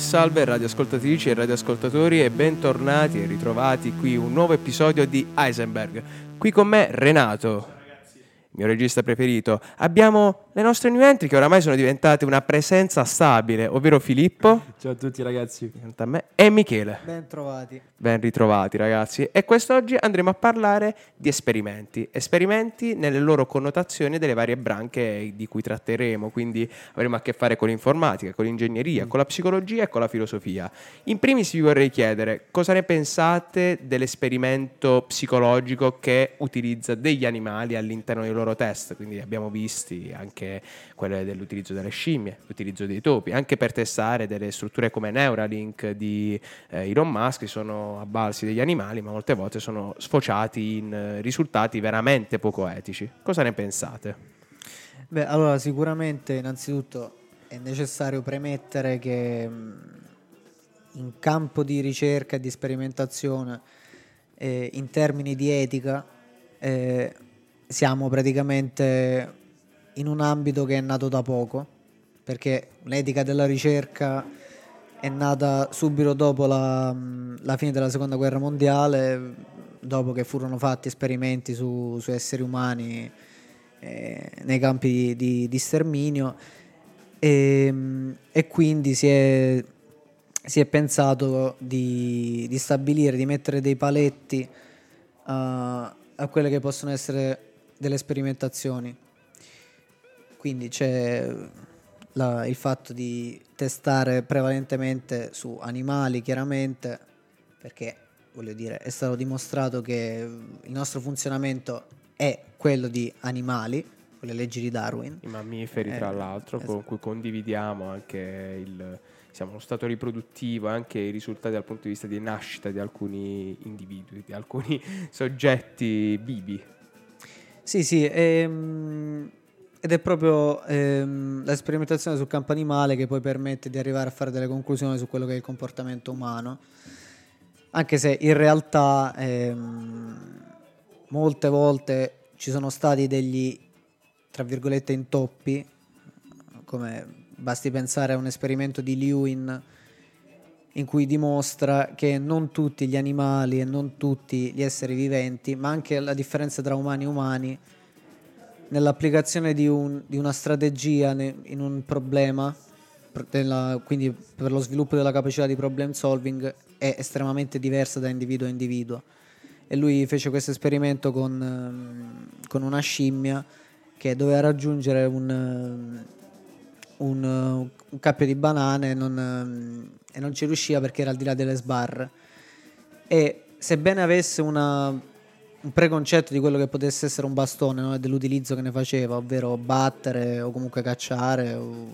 Salve radioascoltatrici e radioascoltatori e bentornati e ritrovati qui un nuovo episodio di Heisenberg. Qui con me Renato mio regista preferito. Abbiamo le nostre new entry che oramai sono diventate una presenza stabile, ovvero Filippo. Ciao a tutti ragazzi. E Michele. Ben trovati. Ben ritrovati ragazzi. E quest'oggi andremo a parlare di esperimenti. Esperimenti nelle loro connotazioni delle varie branche di cui tratteremo. Quindi avremo a che fare con l'informatica, con l'ingegneria, con la psicologia e con la filosofia. In primis vi vorrei chiedere cosa ne pensate dell'esperimento psicologico che utilizza degli animali all'interno dei loro loro test, quindi abbiamo visti anche quelle dell'utilizzo delle scimmie, l'utilizzo dei topi, anche per testare delle strutture come Neuralink di eh, Elon Musk, sono a balsi degli animali, ma molte volte sono sfociati in eh, risultati veramente poco etici. Cosa ne pensate? Beh, allora sicuramente innanzitutto è necessario premettere che in campo di ricerca e di sperimentazione, eh, in termini di etica, eh, siamo praticamente in un ambito che è nato da poco, perché l'etica della ricerca è nata subito dopo la, la fine della seconda guerra mondiale, dopo che furono fatti esperimenti su, su esseri umani eh, nei campi di, di sterminio e, e, quindi si è, si è pensato di, di, stabilire, di mettere dei paletti uh, a quelle che possono essere delle sperimentazioni. Quindi c'è la, il fatto di testare prevalentemente su animali, chiaramente, perché voglio dire, è stato dimostrato che il nostro funzionamento è quello di animali, con le leggi di Darwin. I mammiferi, tra eh, l'altro, esatto. con cui condividiamo anche il, diciamo, lo stato riproduttivo e anche i risultati dal punto di vista di nascita di alcuni individui, di alcuni soggetti vivi. Sì, sì, ehm, ed è proprio ehm, la sperimentazione sul campo animale che poi permette di arrivare a fare delle conclusioni su quello che è il comportamento umano, anche se in realtà ehm, molte volte ci sono stati degli, tra virgolette, intoppi, come basti pensare a un esperimento di Lewin in cui dimostra che non tutti gli animali e non tutti gli esseri viventi, ma anche la differenza tra umani e umani, nell'applicazione di, un, di una strategia in un problema, della, quindi per lo sviluppo della capacità di problem solving, è estremamente diversa da individuo a individuo. E lui fece questo esperimento con, ehm, con una scimmia che doveva raggiungere un, un, un cappio di banane non, ehm, e non ci riusciva perché era al di là delle sbarre. E sebbene avesse una, un preconcetto di quello che potesse essere un bastone no? dell'utilizzo che ne faceva, ovvero battere o comunque cacciare, o...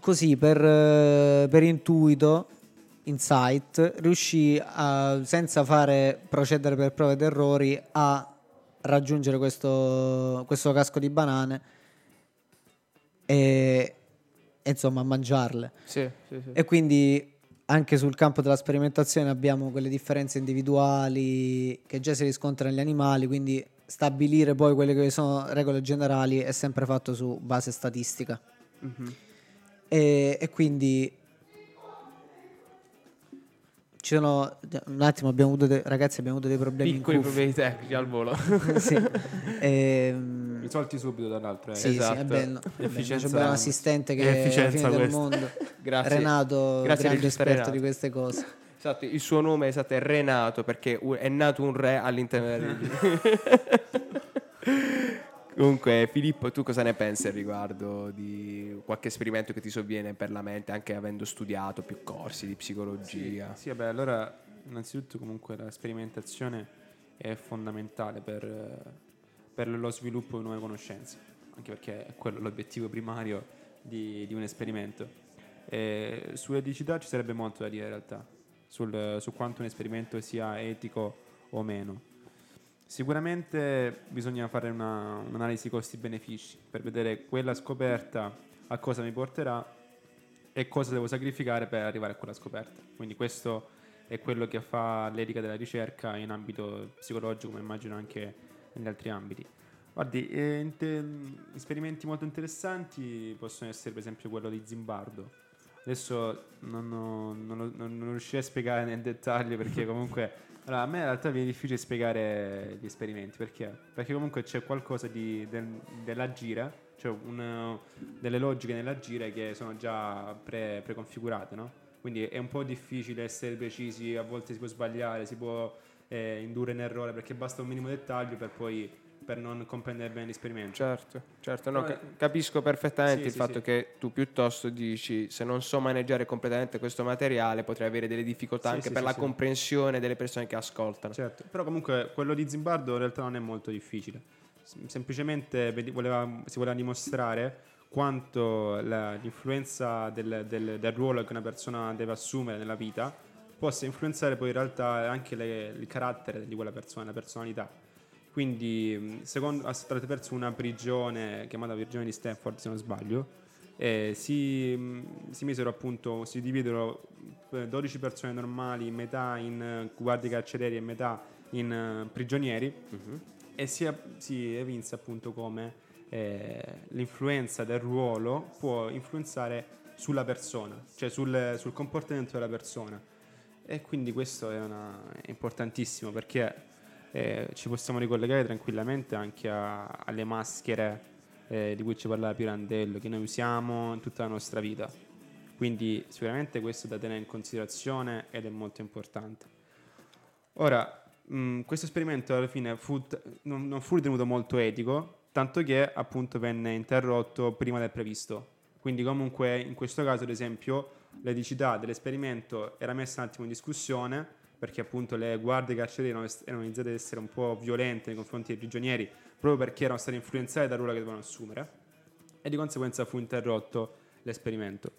così per, per intuito, insight, riuscì a, senza fare procedere per prove ed errori a raggiungere questo, questo casco di banane e, e insomma a mangiarle. Sì, sì, sì. E quindi anche sul campo della sperimentazione abbiamo quelle differenze individuali che già si riscontrano negli animali, quindi stabilire poi quelle che sono regole generali è sempre fatto su base statistica. Mm-hmm. E, e, quindi ci sono un attimo abbiamo avuto dei, ragazzi abbiamo avuto dei problemi piccoli problemi tecnici al volo sì. e, ehm, risolti subito dall'altro eh. sì, esatto. sì, è bello, C'è un assistente che è la fine del mondo Grazie. Renato Grazie grande esperto Renato. di queste cose esatto il suo nome esatto, è Renato perché è nato un re all'interno della Comunque, Filippo, tu cosa ne pensi al riguardo di qualche esperimento che ti sovviene per la mente, anche avendo studiato più corsi di psicologia? Sì, sì vabbè, allora, innanzitutto, comunque, la sperimentazione è fondamentale per, per lo sviluppo di nuove conoscenze, anche perché è quello l'obiettivo primario di, di un esperimento. E sull'eticità ci sarebbe molto da dire in realtà, sul, su quanto un esperimento sia etico o meno Sicuramente bisogna fare una, un'analisi costi-benefici per vedere quella scoperta a cosa mi porterà e cosa devo sacrificare per arrivare a quella scoperta. Quindi questo è quello che fa l'etica della ricerca in ambito psicologico, ma immagino anche negli altri ambiti. Guardi, eh, esperimenti molto interessanti possono essere per esempio quello di Zimbardo, Adesso non, ho- non lo- non- non riuscirei a spiegare nel dettaglio perché comunque allora, a me in realtà viene difficile spiegare gli esperimenti perché? Perché comunque c'è qualcosa di, del- dell'agire, cioè un- delle logiche nell'agire che sono già pre- preconfigurate, no? Quindi è un po' difficile essere precisi, a volte si può sbagliare, si può eh, indurre in errore perché basta un minimo dettaglio per poi per non comprendere bene l'esperimento. Certo, certo, no, ca- capisco perfettamente Sì, il sì, fatto sì. che tu piuttosto dici se non so maneggiare completamente questo materiale potrei avere delle difficoltà anche per la comprensione delle persone che ascoltano. Certo, però comunque quello di Zimbardo in realtà non è molto difficile. Semplicemente voleva- si voleva dimostrare quanto la- l'influenza del, del- del ruolo che una persona deve assumere nella vita possa influenzare poi in realtà anche le- il carattere di quella persona, la personalità. Quindi, secondo, attraverso una prigione chiamata prigione di Stanford, se non sbaglio, eh, si, si misero appunto, si dividero eh, 12 persone normali, metà in eh, guardie carcerieri e metà in eh, prigionieri e si, si evinse appunto come eh, l'influenza del ruolo può influenzare sulla persona, cioè sul, sul comportamento della persona. E quindi questo è, una- è importantissimo perché eh, ci possiamo ricollegare tranquillamente anche a- alle maschere eh, di cui ci parlava Pirandello, che noi usiamo in tutta la nostra vita. Quindi sicuramente questo è da tenere in considerazione ed è molto importante. Ora, mh, questo esperimento alla fine fu non, non fu ritenuto molto etico, tanto che appunto venne interrotto prima del previsto. Quindi comunque in questo caso, ad esempio, l'eticità dell'esperimento era messa un attimo in discussione perché appunto le guardie carceriere erano, erano iniziate ad essere un po' violente nei confronti dei prigionieri proprio perché erano state influenzate dal ruolo che dovevano assumere e di conseguenza fu interrotto l'esperimento.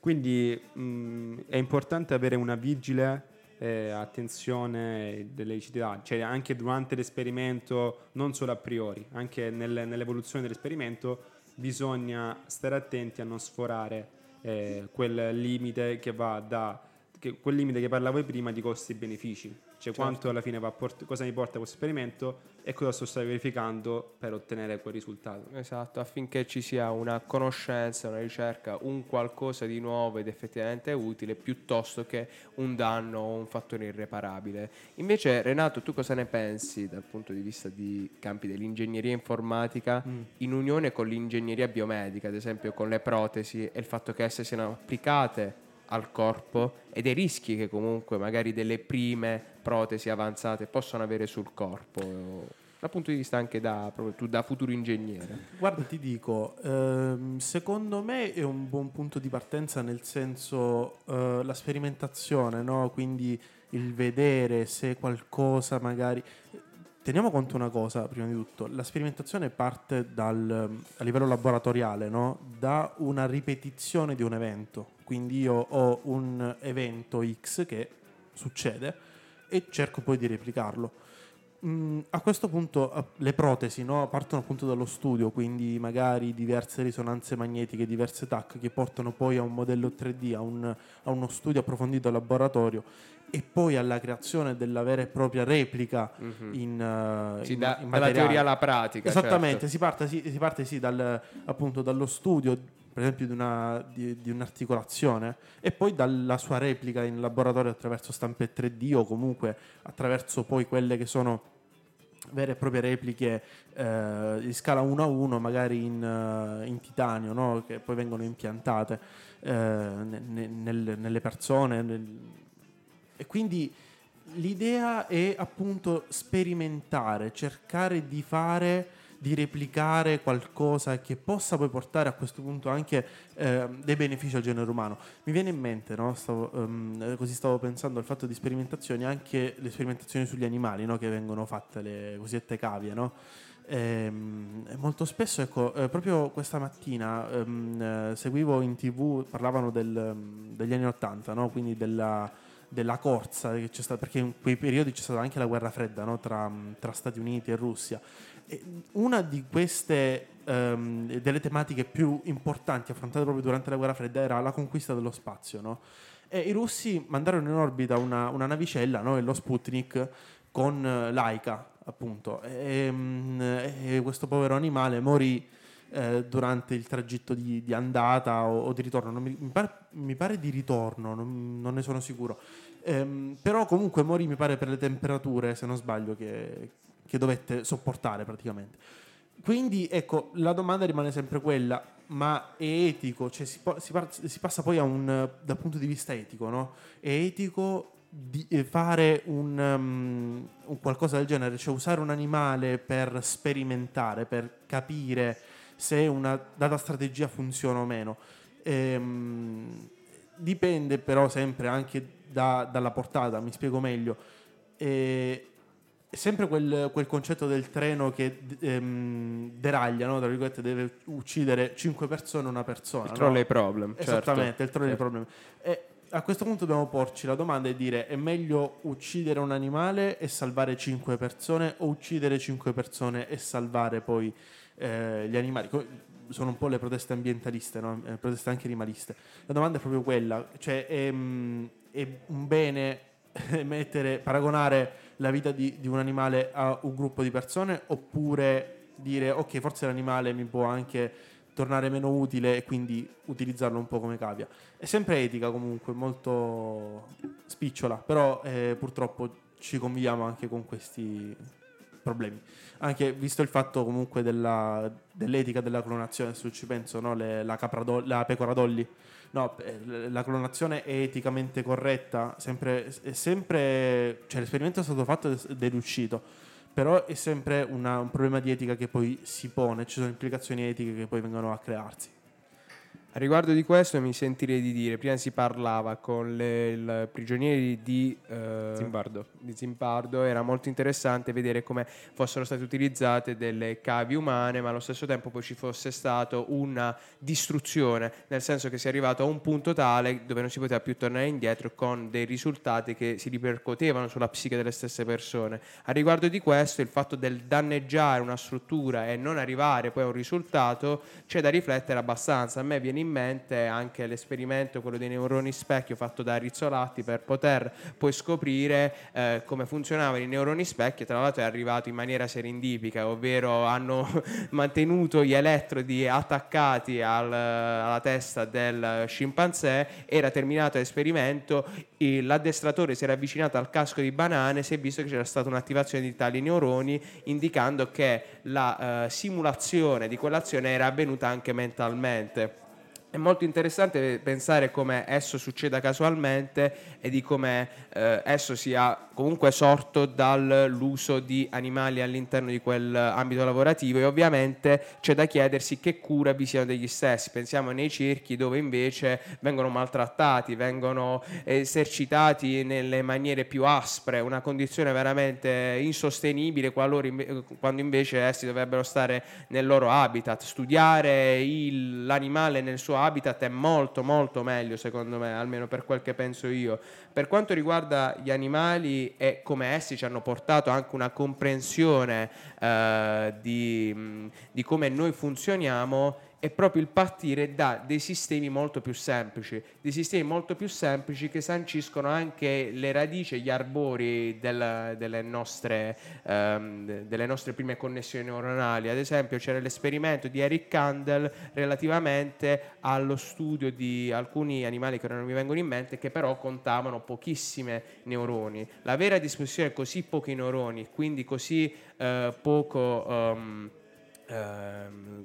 Quindi mh, è importante avere una vigile eh, attenzione dell'eticità, cioè anche durante l'esperimento, non solo a priori, anche nel- nell'evoluzione dell'esperimento bisogna stare attenti a non sforare eh, quel limite che va da che- quel limite che parlavo prima di costi e benefici, cioè quanto alla fine port- cosa mi porta questo esperimento e cosa sto stare verificando per ottenere quel risultato. Esatto, affinché ci sia una conoscenza, una ricerca, un qualcosa di nuovo ed effettivamente utile, piuttosto che un danno o un fattore irreparabile. Invece, Renato, tu cosa ne pensi dal punto di vista di campi dell'ingegneria informatica in unione con l'ingegneria biomedica, ad esempio con le protesi e il fatto che esse siano applicate al corpo e dei rischi che comunque magari delle prime protesi avanzate possono avere sul corpo, dal punto di vista anche da, tu, da futuro ingegnere. Guarda, ti dico, ehm, secondo me è un buon punto di partenza nel senso eh, la sperimentazione, no? quindi il vedere se qualcosa magari... Teniamo conto una cosa, prima di tutto, la sperimentazione parte dal, a livello laboratoriale, no? da una ripetizione di un evento. Quindi io ho un evento X che succede e cerco poi di replicarlo. Mm, a questo punto le protesi no, partono appunto dallo studio, quindi magari diverse risonanze magnetiche, diverse TAC che portano poi a un modello 3D, a, un- a uno studio approfondito al laboratorio e poi alla creazione della vera e propria replica in, eh, Sì, in- da- in dalla teoria alla pratica. Esattamente, certo. si parte, sì, si parte sì, dal, appunto dallo studio, per esempio, di, una- di- di un'articolazione e poi dalla sua replica in laboratorio attraverso stampe 3D o comunque attraverso poi quelle che sono vere e proprie repliche eh, di scala 1 a 1, magari in, eh, in titanio, no? che poi vengono impiantate eh, ne- ne- nel- nelle persone. nel- e quindi l'idea è appunto sperimentare, cercare di fare, di replicare qualcosa che possa poi portare a questo punto anche eh, dei benefici al genere umano. Mi viene in mente, no? Stavo, ehm, così stavo pensando al fatto di sperimentazioni, anche le sperimentazioni sugli animali no? che vengono fatte, le cosiddette cavie, no? Ehm, e molto spesso, ecco, eh, proprio questa mattina ehm, eh, seguivo in tv, parlavano del, ehm, degli anni 80, no? quindi della, della corsa che c'è stata, perché in quei periodi c'è stata anche la guerra fredda no? tra, tra Stati Uniti e Russia. Una di queste ehm, delle tematiche più importanti affrontate proprio durante la guerra fredda era la conquista dello spazio. no? E i russi mandarono in orbita una, una navicella, no? lo Sputnik, con eh, Laika, appunto. E, mm, e questo povero animale morì eh, durante il tragitto di, di andata o, o, di ritorno. Mi, mi, pare, mi, pare, di ritorno, non, non ne sono sicuro. Ehm, però comunque morì, mi pare, per le temperature, se non sbaglio, che, che dovette sopportare praticamente. Quindi ecco, la domanda rimane sempre quella, ma è etico? Cioè, si, si, si, passa poi un, dal punto di vista etico, no? È etico eh, fare un, um, un, qualcosa del genere, cioè usare un animale per sperimentare, per capire se una data strategia funziona o meno. Ehm, dipende però sempre anche da, dalla portata, mi spiego meglio. E, sempre quel, quel, concetto del treno che ehm, deraglia, no? deve uccidere 5 persone una persona. Il trolley no? problem. Esattamente, certo. il trolley certo. problem. E a questo punto dobbiamo porci la domanda e dire è meglio uccidere un animale e salvare 5 persone o uccidere 5 persone e salvare poi eh, gli animali? Sono un po' le proteste ambientaliste, no? eh, proteste anche animaliste. La domanda è proprio quella, cioè è, mm, è un bene mettere, paragonare la vita di, di un animale a un gruppo di persone oppure dire ok forse l'animale mi può anche tornare meno utile e quindi utilizzarlo un po' come cavia. È sempre etica comunque, molto spicciola, però eh, purtroppo ci conviviamo anche con questi problemi. Anche visto il fatto comunque della, dell'etica della clonazione, se ci penso, no? Le, la, do, la, pecora dolly, no, eh, la clonazione è eticamente corretta, sempre, sempre, cioè l'esperimento è stato fatto ed è riuscito però è sempre una, un problema di etica che poi si pone, ci sono implicazioni etiche che poi vengono a crearsi. A riguardo di questo mi sentirei di dire, prima si parlava con le, il prigionieri di, eh, Zimbardo. di, Zimbardo. era molto interessante vedere come fossero state utilizzate delle cavi umane, ma allo stesso tempo poi ci fosse stata una distruzione, nel senso che si è arrivato a un punto tale dove non si poteva più tornare indietro con dei risultati che si ripercuotevano sulla psiche delle stesse persone. A riguardo di questo, il fatto del danneggiare una struttura e non arrivare poi a un risultato, c'è da riflettere abbastanza. A me viene in mente anche l'esperimento, quello dei neuroni specchio fatto da Rizzolatti per poter poi scoprire eh, come funzionavano i neuroni specchio. Tra l'altro è arrivato in maniera serendipica, ovvero hanno mantenuto gli elettrodi attaccati al, alla testa del scimpanzé, era terminato l'esperimento, l'addestratore si era avvicinato al casco di banane, si è visto che c'era stata un'attivazione di tali neuroni indicando che la eh, simulazione di quell'azione era avvenuta anche mentalmente. È molto interessante pensare come esso succeda casualmente e di come eh, esso sia comunque sorto dall'uso di animali all'interno di quell'ambito lavorativo e ovviamente c'è da chiedersi che cura vi siano degli stessi. Pensiamo nei circhi dove invece vengono maltrattati, vengono esercitati nelle maniere più aspre, una condizione veramente insostenibile quando invece essi dovrebbero stare nel loro habitat. Studiare il, l'animale nel suo habitat è molto molto meglio secondo me, almeno per quel che penso io. Per quanto riguarda gli animali e come essi ci hanno portato anche una comprensione eh, di, di come noi funzioniamo, è proprio il partire da dei sistemi molto più semplici, dei sistemi molto più semplici che sanciscono anche le radici gli arbori del, delle, nostre, um, delle, nostre, prime connessioni neuronali. Ad esempio c'era l'esperimento di Eric Kandel relativamente allo studio di alcuni animali che non mi vengono in mente che però contavano pochissime neuroni. La vera discussione così pochi neuroni, quindi così uh, poco... Um,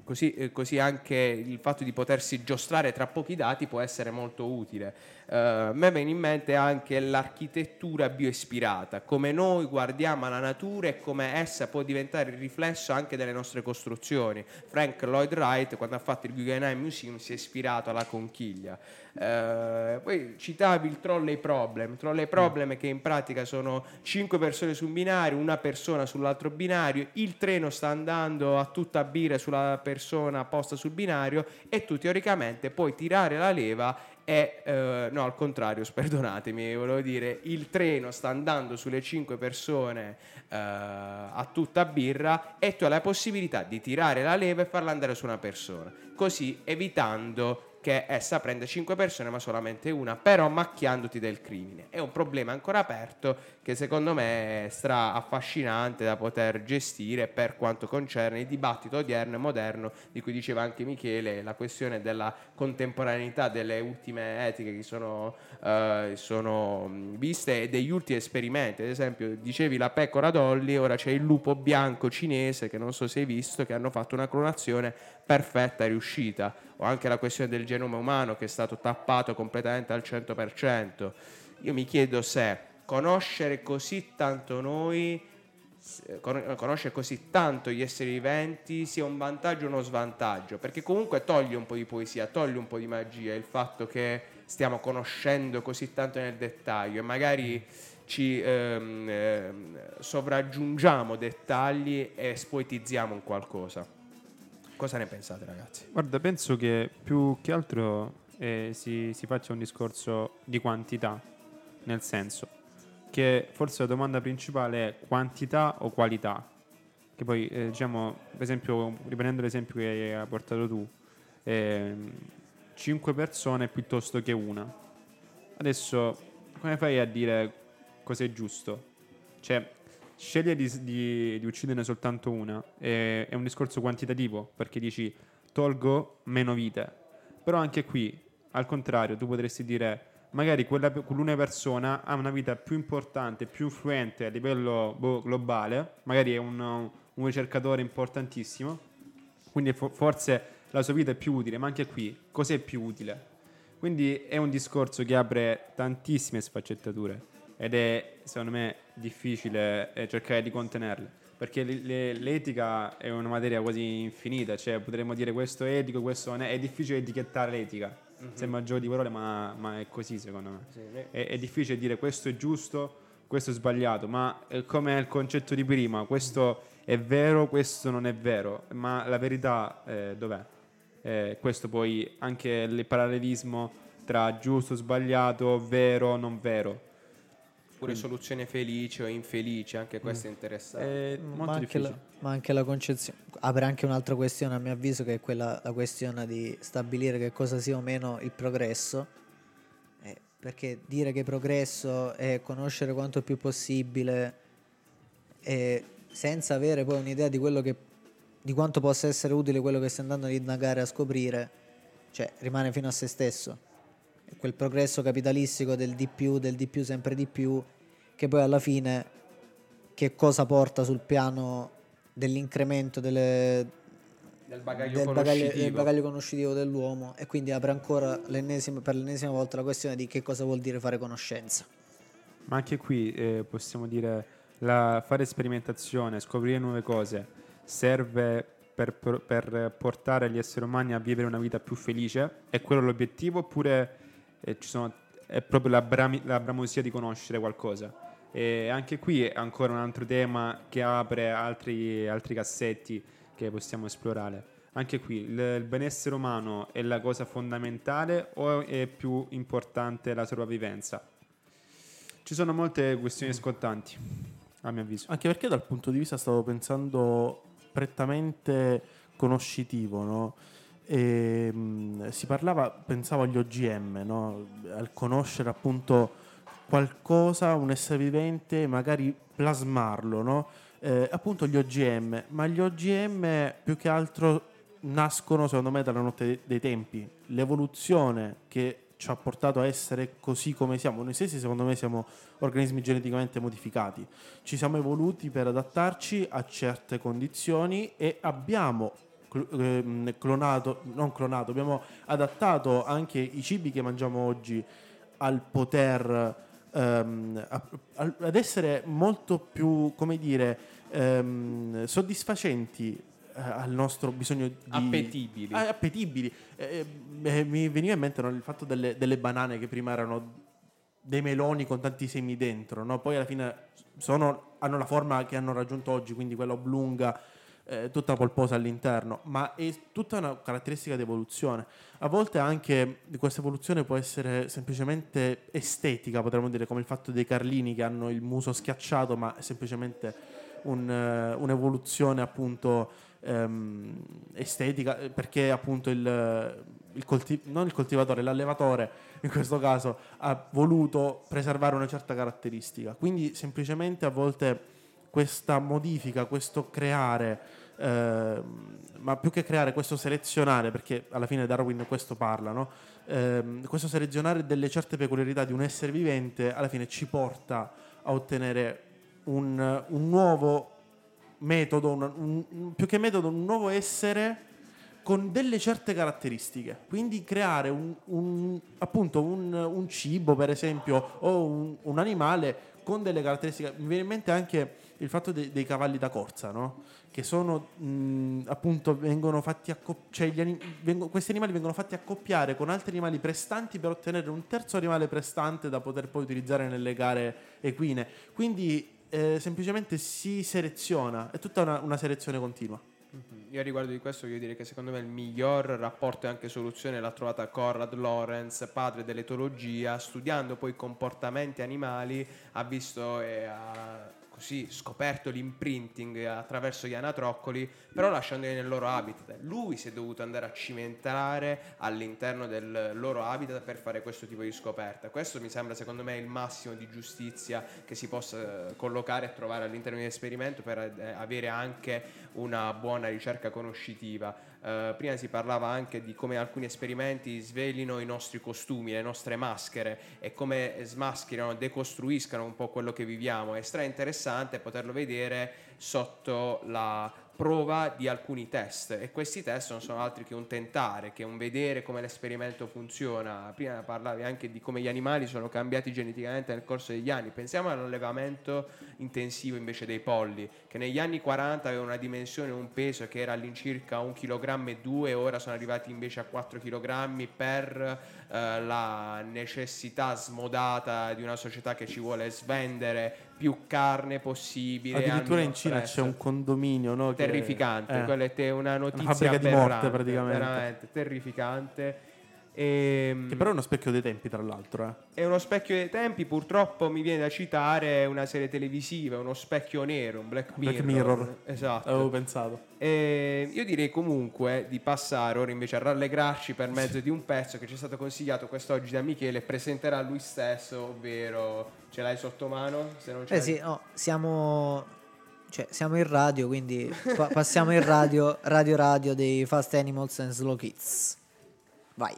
così, eh, così, anche il fatto di potersi giostrare tra pochi dati può essere molto utile. A me viene in mente anche l'architettura bioispirata, come noi guardiamo alla natura e come essa può diventare il riflesso anche delle nostre costruzioni. Frank Lloyd Wright, quando ha fatto il Guggenheim Museum, si è ispirato alla conchiglia. Uh, poi citavi il trolley problem, trolley problem mm. che in pratica sono 5 persone su un binario, una persona sull'altro binario, il treno sta andando a tutta birra sulla persona posta sul binario e tu teoricamente puoi tirare la leva è, eh, no al contrario, perdonatemi, volevo dire, il treno sta andando sulle 5 persone eh, a tutta birra e tu hai la possibilità di tirare la leva e farla andare su una persona, così evitando perché essa prende 5 persone ma solamente una, però macchiandoti del crimine. È un problema ancora aperto che secondo me è stra affascinante da poter gestire per quanto concerne il dibattito odierno e moderno di cui diceva anche Michele, la questione della contemporaneità delle ultime etiche che sono, eh, sono viste e degli ultimi esperimenti. Ad esempio, dicevi la pecora Dolly, ora c'è il lupo bianco cinese che non so se hai visto, che hanno fatto una clonazione perfetta riuscita, o anche la questione del genoma umano che è stato tappato completamente al 100%. Io mi chiedo se conoscere così tanto noi, con- conoscere così tanto gli esseri viventi sia un vantaggio o uno svantaggio, perché comunque toglie un po' di poesia, toglie un po' di magia il fatto che stiamo conoscendo così tanto nel dettaglio e magari ci ehm, ehm, sovraggiungiamo dettagli e spoetizziamo un qualcosa. Cosa ne pensate ragazzi? Guarda, penso che più che altro eh, si, si faccia un discorso di quantità, nel senso che forse la domanda principale è quantità o qualità. Che poi, eh, diciamo, per esempio, riprendendo l'esempio che hai portato tu, 5 persone piuttosto che una. Adesso, come fai a dire cos'è giusto? Cioè, scegliere di, di, di ucciderne soltanto una è, è un discorso quantitativo, perché dici tolgo meno vite. Però anche qui, al contrario, tu potresti dire magari quella, quell'una persona ha una vita più importante, più influente a livello boh, globale, magari è un, un ricercatore importantissimo, quindi fo- forse la sua vita è più utile, ma anche qui cos'è più utile? Quindi è un discorso che apre tantissime sfaccettature ed è secondo me difficile eh, cercare di contenerle perché le- le- l'etica è una materia quasi infinita, cioè potremmo dire questo è etico, questo non è, è difficile etichettare l'etica. Sembra un gioco di parole, ma, ma è così secondo me. È, è difficile dire questo è giusto, questo è sbagliato, ma eh, come il concetto di prima, questo è vero, questo non è vero, ma la verità eh, dov'è? Eh, questo poi anche il parallelismo tra giusto, sbagliato, vero, non vero. Pure soluzione felice o infelice, anche questo è interessante. È molto ma, anche difficile. la, ma anche la concezione apre anche un'altra questione a mio avviso che è quella la questione di stabilire che cosa sia o meno il progresso Eh, perché dire che progresso è conoscere quanto più possibile e senza avere poi un'idea di quello che di quanto possa essere utile quello che stai andando ad indagare a scoprire cioè rimane fino a se stesso quel progresso capitalistico del di più del di più sempre di più che poi alla fine che cosa porta sul piano dell'incremento delle, Del bagaglio del, bagaglio, conoscitivo. del bagaglio conoscitivo dell'uomo e quindi apre ancora l'ennesima- per l'ennesima volta la questione di che cosa vuol dire fare conoscenza. Ma anche qui eh, possiamo dire la, fare sperimentazione, scoprire nuove cose serve per, per- per portare gli esseri umani a vivere una vita più felice? È quello l'obiettivo oppure sono- è proprio la, brami- la bramosia di conoscere qualcosa? E anche qui è ancora un altro tema che apre altri, altri cassetti che possiamo esplorare. Anche qui il, il benessere umano è la cosa fondamentale o è più importante la sopravvivenza? Ci sono molte questioni scottanti, a mio avviso. Anche perché dal punto di vista stavo pensando prettamente conoscitivo, no? E, mh, si parlava, pensavo agli OGM, no? al conoscere appunto qualcosa, un essere vivente, magari plasmarlo, no? Eh, appunto gli OGM, ma gli OGM più che altro nascono secondo me dalla notte de- dei tempi. L'evoluzione che ci ha portato a essere così come siamo, noi stessi secondo me siamo organismi geneticamente modificati. Ci siamo evoluti per adattarci a certe condizioni e abbiamo ehm, clonato, non clonato, abbiamo adattato anche i cibi che mangiamo oggi al poter ehm, a- al- ad essere molto più, come dire, ehm, soddisfacenti eh, al nostro bisogno di Appetibili. Ah, appetibili. Eh, eh, mi veniva in mente no, il fatto delle, delle banane che prima erano dei meloni con tanti semi dentro, no? poi alla fine sono- hanno la forma che hanno raggiunto oggi, quindi quella oblunga, eh, tutta polposa all'interno, ma è tutta una caratteristica di evoluzione. A volte anche questa evoluzione può essere semplicemente estetica, potremmo dire, come il fatto dei carlini che hanno il muso schiacciato, ma è semplicemente un, eh, un'evoluzione appunto ehm, estetica, perché appunto il, il colti- non il coltivatore, l'allevatore in questo caso ha voluto preservare una certa caratteristica. Quindi semplicemente a volte questa modifica, questo creare, eh, ma più che creare, questo selezionare, perché alla fine Darwin questo parla, no? Ehm, questo selezionare delle certe peculiarità di un essere vivente alla fine ci porta a ottenere un, un nuovo metodo, un, un- più che metodo, un nuovo essere con delle certe caratteristiche. Quindi creare un, un- appunto un, un cibo, per esempio, o un, un animale con delle caratteristiche. Mi viene in mente anche il fatto dei, dei cavalli da corsa, no? Che sono mh, appunto vengono fatti accoppiare, cioè gli ani- vengo- questi animali vengono fatti accoppiare con altri animali prestanti per ottenere un terzo animale prestante da poter poi utilizzare nelle gare equine. Quindi eh, semplicemente si seleziona, è tutta una, una selezione continua. Io a riguardo di questo voglio dire che secondo me il miglior rapporto e anche soluzione l'ha trovata Conrad Lorenz, padre dell'etologia, studiando poi i comportamenti animali, ha visto e ha così scoperto l'imprinting attraverso gli anatroccoli, però lasciandoli nel loro habitat. Lui si è dovuto andare a cimentare all'interno del loro habitat per fare questo tipo di scoperta. Questo mi sembra secondo me il massimo di giustizia che si possa eh, collocare e trovare all'interno di un esperimento per eh, avere anche una buona ricerca conoscitiva. Eh, prima si parlava anche di come alcuni esperimenti svelino i nostri costumi, le nostre maschere e come smascherano, decostruiscano un po' quello che viviamo. È stra interessante poterlo vedere sotto la prova di alcuni test e questi test non sono altri che un tentare, che un vedere come l'esperimento funziona. Prima parlavi anche di come gli animali sono cambiati geneticamente nel corso degli anni. Pensiamo all'allevamento intensivo invece dei polli, che negli anni 40 aveva una dimensione, un peso che era all'incirca 1,2 kg e 2, ora sono arrivati invece a 4 kg per eh, la necessità smodata di una società che ci vuole svendere più carne possibile. Addirittura in Cina prezzo c'è un condominio no, che- terrificante, eh, quella è te- una notizia fabbrica di morte, aberrante, praticamente. veramente terrificante. Ehm, che però è uno specchio dei tempi, tra l'altro. eh. è uno specchio dei tempi, purtroppo mi viene da citare una serie televisiva, uno specchio nero, un Black Mirror. Black Mirror. Esatto. Avevo pensato. E io direi comunque di passare ora invece a rallegrarci per mezzo di un pezzo che ci è stato consigliato quest'oggi da Michele, presenterà lui stesso, ovvero ce l'hai sotto mano? Se non ce Eh sì, no, siamo, cioè, siamo in radio, quindi pa- passiamo in radio, radio radio dei Fast Animals and Slow Kids. Vai.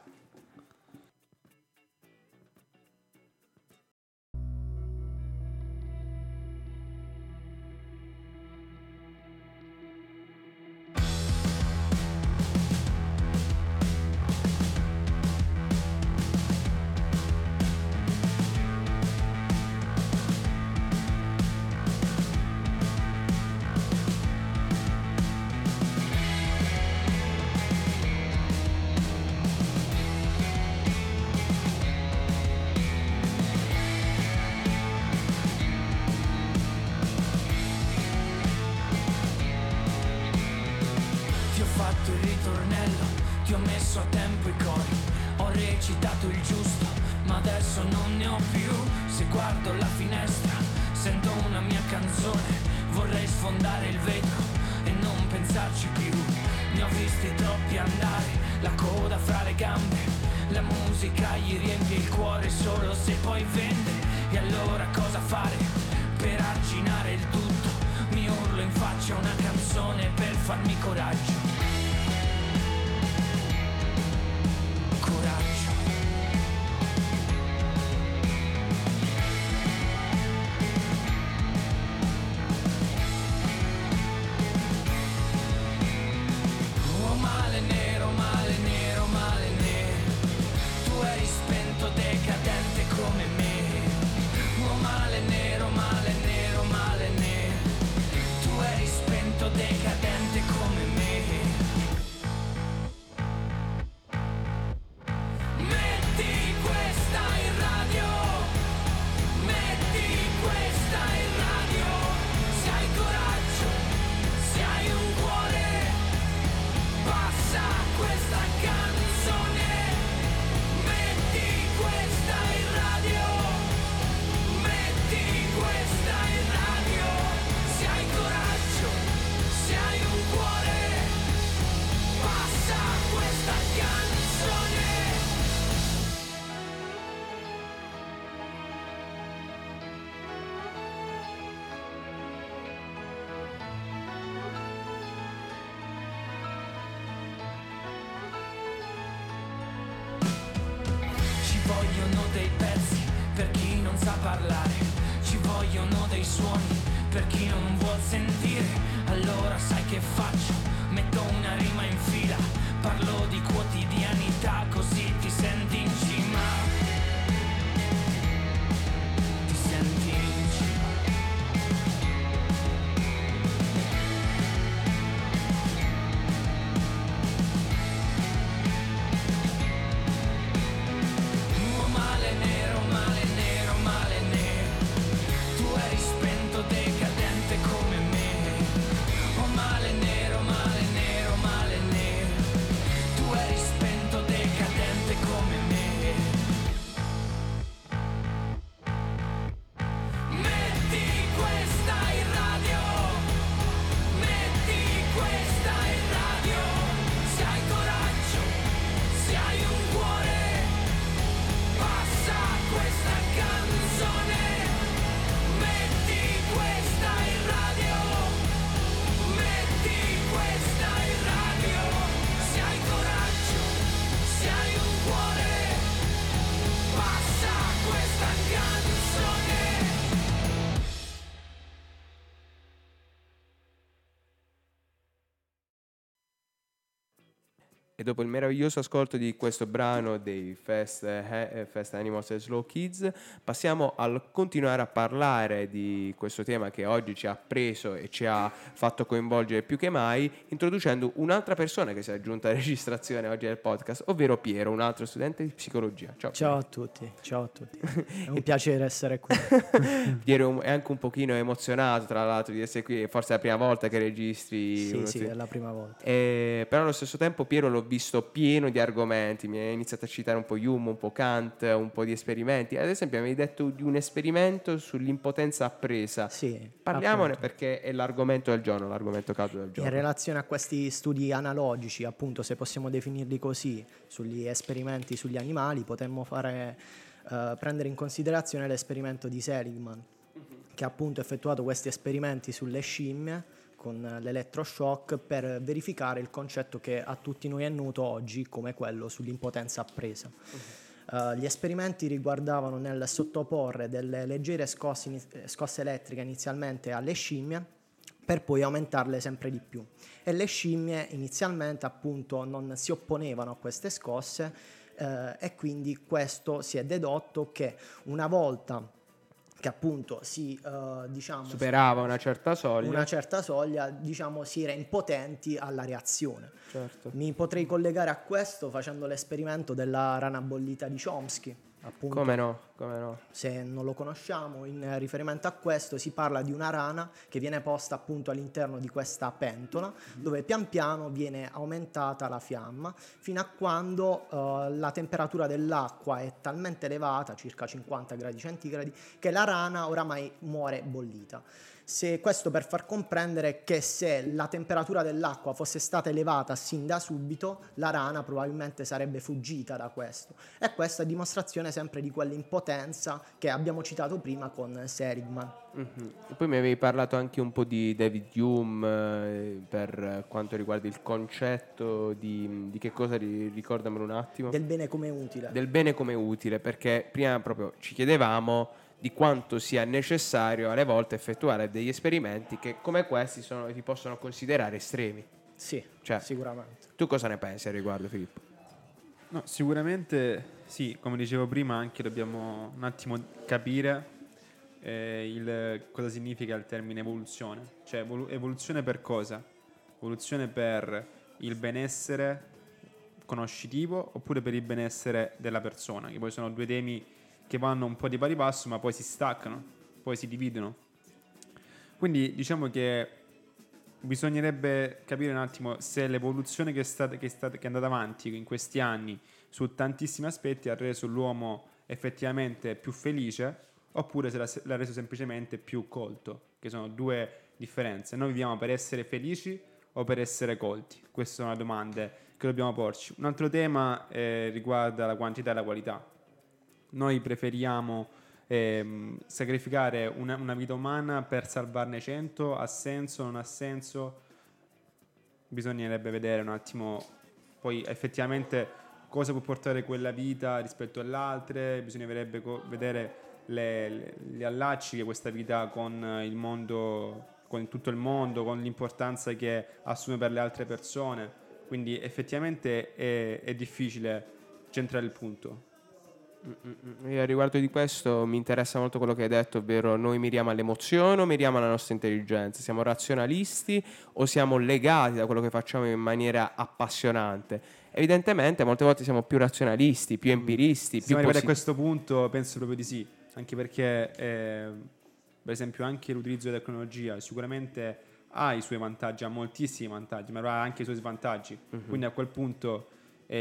Dopo il meraviglioso ascolto di questo brano dei Fest, eh, Fest Animals e Slow Kids, passiamo al continuare a parlare di questo tema che oggi ci ha preso e ci ha fatto coinvolgere più che mai, introducendo un'altra persona che si è aggiunta alla registrazione oggi del podcast, ovvero Piero, un altro studente di psicologia. Ciao. Ciao a tutti, ciao a tutti. È un piacere essere qui. Piero è anche un pochino emozionato, tra l'altro, di essere qui, forse è la prima volta che registri. Sì, sì, stu- è la prima volta. Eh, però allo stesso tempo Piero l'ho visto pieno di argomenti, mi ha iniziato a citare un po' Hume, un po' Kant, un po' di esperimenti. Ad esempio mi hai detto di un esperimento sull'impotenza appresa. Sì, Parliamone appunto. perché è l'argomento del giorno, l'argomento caldo del In giorno. relazione a questi studi analogici, appunto, se possiamo definirli così, sugli esperimenti sugli animali, potremmo fare, eh, prendere in considerazione l'esperimento di Seligman, che ha appunto effettuato questi esperimenti sulle scimmie con l'elettroshock per verificare il concetto che a tutti noi è noto oggi come quello sull'impotenza appresa. Eh, gli esperimenti riguardavano nel sottoporre delle leggere scosse, ini- eh, scosse elettriche inizialmente alle scimmie per poi aumentarle sempre di più. E le scimmie inizialmente appunto non si opponevano a queste scosse eh, e quindi questo si è dedotto che una volta che appunto si eh, diciamo Superava una certa soglia. una certa soglia, diciamo, si era impotenti alla reazione. Certo. Mi potrei collegare a questo facendo l'esperimento della rana bollita di Chomsky. Appunto, Come no, come no. se non lo conosciamo, in riferimento a questo si parla di una rana che viene posta appunto all'interno di questa pentola, dove pian piano viene aumentata la fiamma fino a quando eh, la temperatura dell'acqua è talmente elevata, circa 50 gradi centigradi, che la rana oramai muore bollita. Se questo per far comprendere che se la temperatura dell'acqua fosse stata elevata sin da subito, la rana probabilmente sarebbe fuggita da questo. E questa è dimostrazione sempre di quell'impotenza che abbiamo citato prima con Seligman. Mhm. E Poi mi avevi parlato anche un po' di David Hume eh, per quanto riguarda il concetto di, di che cosa, ri- ricordamelo un attimo. Del bene come utile. del bene come utile, perché prima proprio ci chiedevamo di quanto sia necessario alle volte effettuare degli esperimenti che come questi sono, si possono considerare estremi. Sì, Cioè- sicuramente. Tu cosa ne pensi al riguardo, Filippo? No, sicuramente sì, come dicevo prima, anche dobbiamo un attimo capire eh, il, cosa significa il termine evoluzione. Cioè, evolu- evoluzione per cosa? Evoluzione per il benessere conoscitivo oppure per il benessere della persona, che poi sono due temi che vanno un po' di pari passo, ma poi si staccano, poi si dividono. Quindi diciamo che bisognerebbe capire un attimo se l'evoluzione che è, stata, che, è stata- che è andata avanti in questi anni su tantissimi aspetti ha reso l'uomo effettivamente più felice oppure se l'ha, l'ha reso semplicemente più colto, che sono due differenze. Noi viviamo per essere felici o per essere colti? Queste sono le domande che dobbiamo porci. Un altro tema eh, riguarda la quantità e la qualità. Noi preferiamo ehm, sacrificare una, una vita umana per salvarne 100, ha senso, non ha senso? Bisognerebbe vedere un attimo poi effettivamente cosa può portare quella vita rispetto alle altre, bisognerebbe co- vedere le, le- gli allacci che questa vita con il mondo, con tutto il mondo, con l'importanza che assume per le altre persone. Quindi effettivamente è, è difficile centrare il punto. Io a riguardo di questo mi interessa molto quello che hai detto, ovvero noi miriamo all'emozione o miriamo alla nostra intelligenza? Siamo razionalisti o siamo legati da quello che facciamo in maniera appassionante? Evidentemente molte volte siamo più razionalisti, più empiristi, Se più arrivati a questo punto penso proprio di sì, anche perché eh, per esempio anche l'utilizzo della tecnologia sicuramente ha i suoi vantaggi, ha moltissimi vantaggi, ma avrà anche i suoi svantaggi. Quindi a quel punto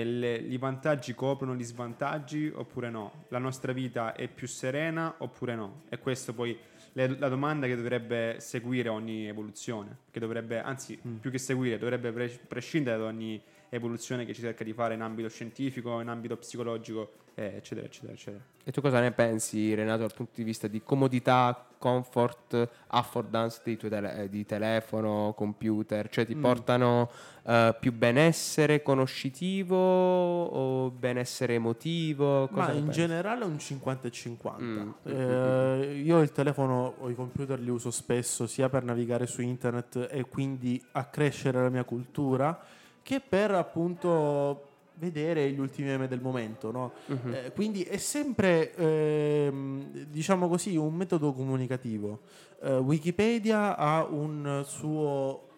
le- i vantaggi coprono gli svantaggi oppure no? La nostra vita è più serena oppure no? E questo poi le- la domanda che dovrebbe seguire ogni evoluzione, che dovrebbe, anzi più che seguire, dovrebbe pre- prescindere da ogni evoluzione che ci cerca di fare in ambito scientifico, in ambito psicologico, eccetera, eccetera, eccetera. E tu cosa ne pensi, Renato, dal punto di vista di comodità, comfort, affordance di, tele- eh, di telefono, computer? Cioè ti Mm. portano eh, più benessere conoscitivo o benessere emotivo? Cosa Ma in pensi? generale un 50 e 50. Mm. Eh, io il telefono o i computer li uso spesso sia per navigare su internet e quindi accrescere la mia cultura che per appunto vedere gli ultimi meme del momento. no? Mhm. Eh, quindi è sempre, ehm, diciamo così, un metodo comunicativo. Eh, Wikipedia ha un suo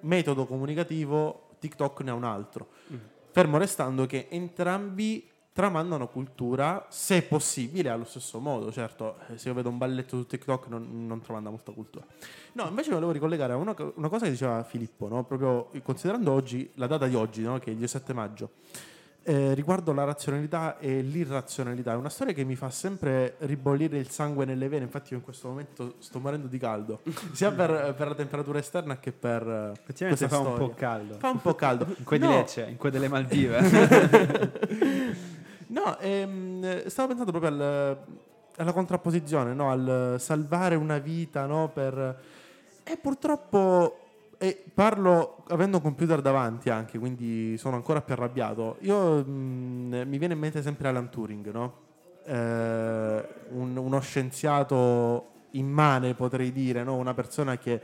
metodo comunicativo, TikTok ne ha un altro. Fermo restando che entrambi tramandano cultura, se possibile, allo stesso modo. Certo, eh, se io vedo un balletto su TikTok non, non tramanda molta cultura. No, invece volevo ricollegare a una, una cosa che diceva Filippo, no? proprio considerando oggi, la data di oggi, no? che è il 17 maggio, eh, riguardo la razionalità e l'irrazionalità. È una storia che mi fa sempre ribollire il sangue nelle vene. Infatti, io in questo momento sto morendo di caldo, sia per, per la temperatura esterna che per eh, Effettivamente fa un storia. po' caldo. Fa un po' caldo. In quel No, di Lecce, in quel delle Maldive. No, ehm, stavo pensando proprio al- alla contrapposizione, no? al salvare una vita, no? Per... E purtroppo, e parlo avendo un computer davanti anche, quindi sono ancora più arrabbiato. Io mm, mi viene in mente sempre Alan Turing, no? Eh, un- uno scienziato immane, potrei dire, no? una persona che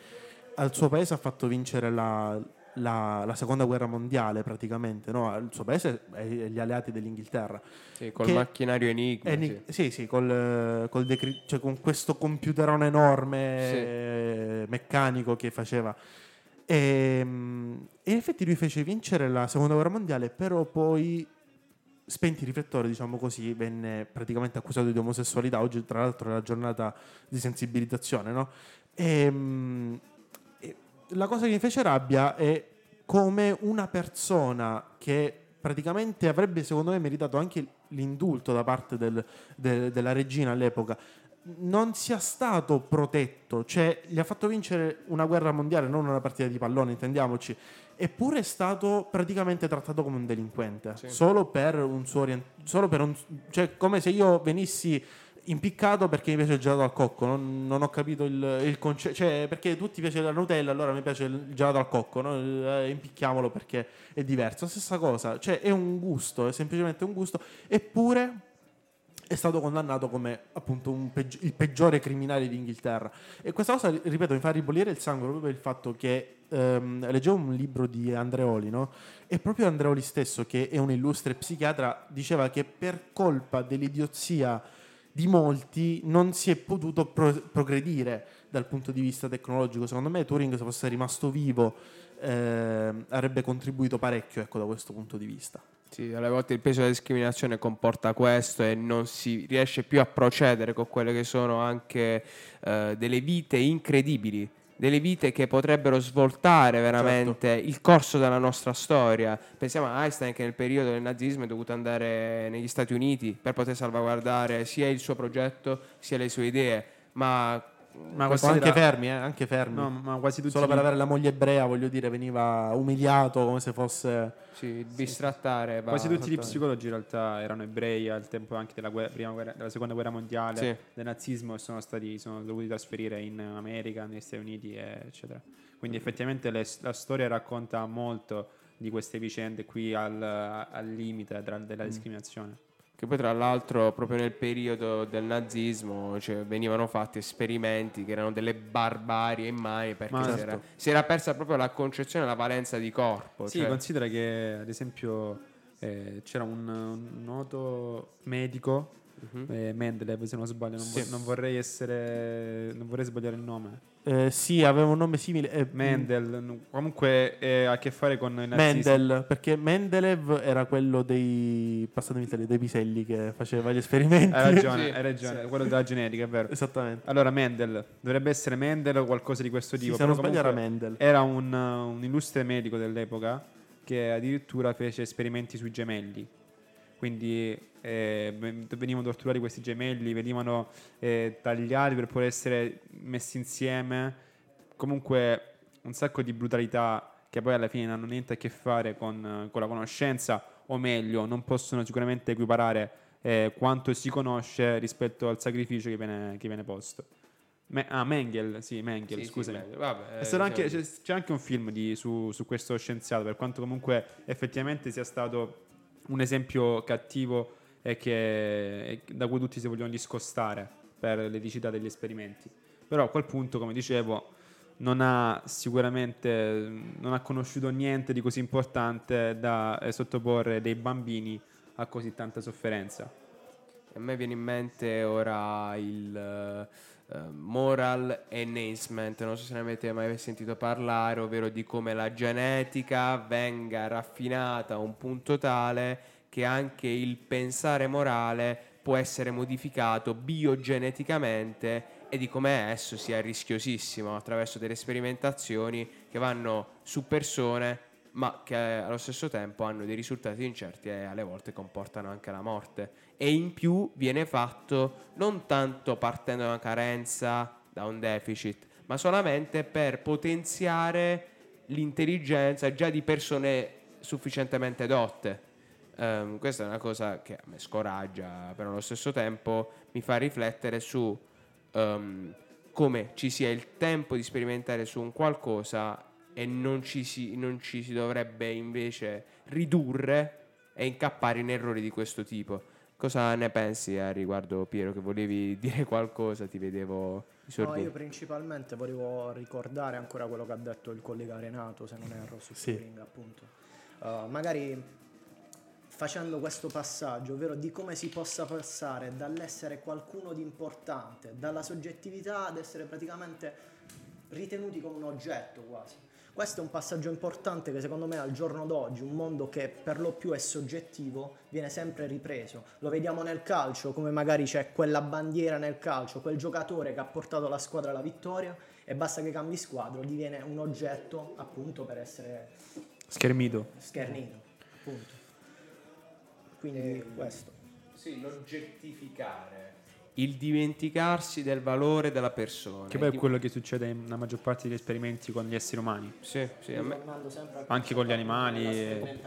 al suo paese ha fatto vincere la, la- la seconda guerra mondiale praticamente, no? il suo paese e gli alleati dell'Inghilterra. Sì, col macchinario Enigma. Eni- sì. sì, sì, col, col decri- cioè con questo computerone enorme Sì. eh, meccanico che faceva. E, mm, e in effetti lui fece vincere la seconda guerra mondiale, però poi spenti i riflettori, diciamo così, venne praticamente accusato di omosessualità. Oggi, tra l'altro, è la giornata di sensibilizzazione, no? E, mm, e la cosa che mi fece rabbia è come una persona che praticamente avrebbe, secondo me, meritato anche l'indulto da parte del- de- della regina all'epoca, non sia stato protetto, cioè gli ha fatto vincere una guerra mondiale, non una partita di pallone, intendiamoci, eppure è stato praticamente trattato come un delinquente, solo per un suo orient- solo per un cioè come se io venissi impiccato perché mi piace il gelato al cocco, non, non ho capito il, il concetto, cioè perché tutti piace la Nutella, allora mi piace il gelato al cocco, no? Eh, impicchiamolo perché è diverso, stessa cosa, cioè è un gusto, è semplicemente un gusto, eppure è stato condannato come appunto un peggi- il peggiore criminale d'Inghilterra. E questa cosa, ripeto, mi fa ribollire il sangue proprio per il fatto che ehm, leggevo un libro di Andreoli, no? E proprio Andreoli stesso, che è un illustre psichiatra, diceva che per colpa dell'idiozia di molti non si è potuto pro- progredire dal punto di vista tecnologico. Secondo me Turing, se fosse rimasto vivo, ehm, avrebbe contribuito parecchio ecco, da questo punto di vista. Sì, alle volte il peso della discriminazione comporta questo e non si riesce più a procedere con quelle che sono anche eh, delle vite incredibili, delle vite che potrebbero svoltare veramente il corso della nostra storia. Pensiamo a Einstein che nel periodo del nazismo è dovuto andare negli Stati Uniti per poter salvaguardare sia il suo progetto sia le sue idee, ma Ma O considera- anche fermi, eh, anche fermi. No, ma quasi tutti Solo per avere la moglie ebrea, voglio dire, veniva umiliato come se fosse... sì, bistrattare va Quasi tutti gli psicologi in realtà erano ebrei al tempo anche della, guerra- prima guerra- della seconda guerra mondiale, Sì. del nazismo e sono stati sono dovuti trasferire in America, negli Stati Uniti, eccetera. Quindi effettivamente le- la storia racconta molto di queste vicende qui al, al limite tra- della discriminazione. Che poi tra l'altro proprio nel periodo del nazismo cioè, venivano fatti esperimenti che erano delle barbarie immani perché Ma si, certo. era, si era persa proprio la concezione della valenza di corpo. Sì, cioè- considera che ad esempio eh, c'era un, un noto medico, Mhm. eh, Mendeleev se non sbaglio, non, Sì. vo- non vorrei essere, non vorrei sbagliare il nome. Eh, sì, aveva un nome simile. eh, Mendel, n- comunque eh, ha a che fare con i nazisti. Mendel, perché Mendeleev era quello dei passatemi termine, dei piselli che faceva gli esperimenti. Hai ragione, Sì. hai ragione, quello della genetica, è vero. Esattamente. Allora, Mendel, dovrebbe essere Mendel o qualcosa di questo Sì, tipo. se non però sbaglio era Mendel. Era un, un illustre medico dell'epoca che addirittura fece esperimenti sui gemelli. Quindi eh, ven- venivano torturati questi gemelli, venivano eh, tagliati per poi essere messi insieme. Comunque un sacco di brutalità che poi alla fine non hanno niente a che fare con, con la conoscenza, o meglio, non possono sicuramente equiparare eh, quanto si conosce rispetto al sacrificio che viene, che viene posto. Me- ah, Mengel, sì, Mengel, Sì, sì, scusami. meglio. Vabbè, È stato eh, anche- diciamo- c'è, c'è anche un film di- su, su questo scienziato, per quanto comunque effettivamente sia stato un esempio cattivo e che, e da cui tutti si vogliono discostare per l'eticità degli esperimenti. Però a quel punto, come dicevo, non ha sicuramente non ha conosciuto niente di così importante da eh, sottoporre dei bambini a così tanta sofferenza. A me viene in mente ora il eh, moral enhancement, non so se ne avete mai sentito parlare, ovvero di come la genetica venga raffinata a un punto tale che anche il pensare morale può essere modificato biogeneticamente e di come esso sia rischiosissimo attraverso delle sperimentazioni che vanno su persone ma che allo stesso tempo hanno dei risultati incerti e alle volte comportano anche la morte. E in più viene fatto non tanto partendo da una carenza, da un deficit, ma solamente per potenziare l'intelligenza già di persone sufficientemente dotte. Ehm, questa è una cosa che a me scoraggia, però allo stesso tempo mi fa riflettere su ehm, come ci sia il tempo di sperimentare su un qualcosa e non ci, si, non ci si dovrebbe invece ridurre e incappare in errori di questo tipo. Cosa ne pensi a riguardo, Piero? Che volevi dire qualcosa? Ti vedevo No, io principalmente volevo ricordare ancora quello che ha detto il collega Renato, se non erro, su Sì. Turing, appunto. Uh, magari facendo questo passaggio, ovvero di come si possa passare dall'essere qualcuno di importante, dalla soggettività ad essere praticamente ritenuti come un oggetto quasi. Questo è un passaggio importante che secondo me al giorno d'oggi, un mondo che per lo più è soggettivo, viene sempre ripreso. Lo vediamo nel calcio, come magari c'è quella bandiera nel calcio, quel giocatore che ha portato la squadra alla vittoria e basta che cambi squadra, diviene un oggetto appunto per essere Schermito. schernito. Appunto. Quindi questo. Sì, l'oggettificare. Il dimenticarsi del valore della persona. Che poi è quello che succede nella maggior parte degli esperimenti con gli esseri umani. Sì, sì, me- Anche con gli animali e-.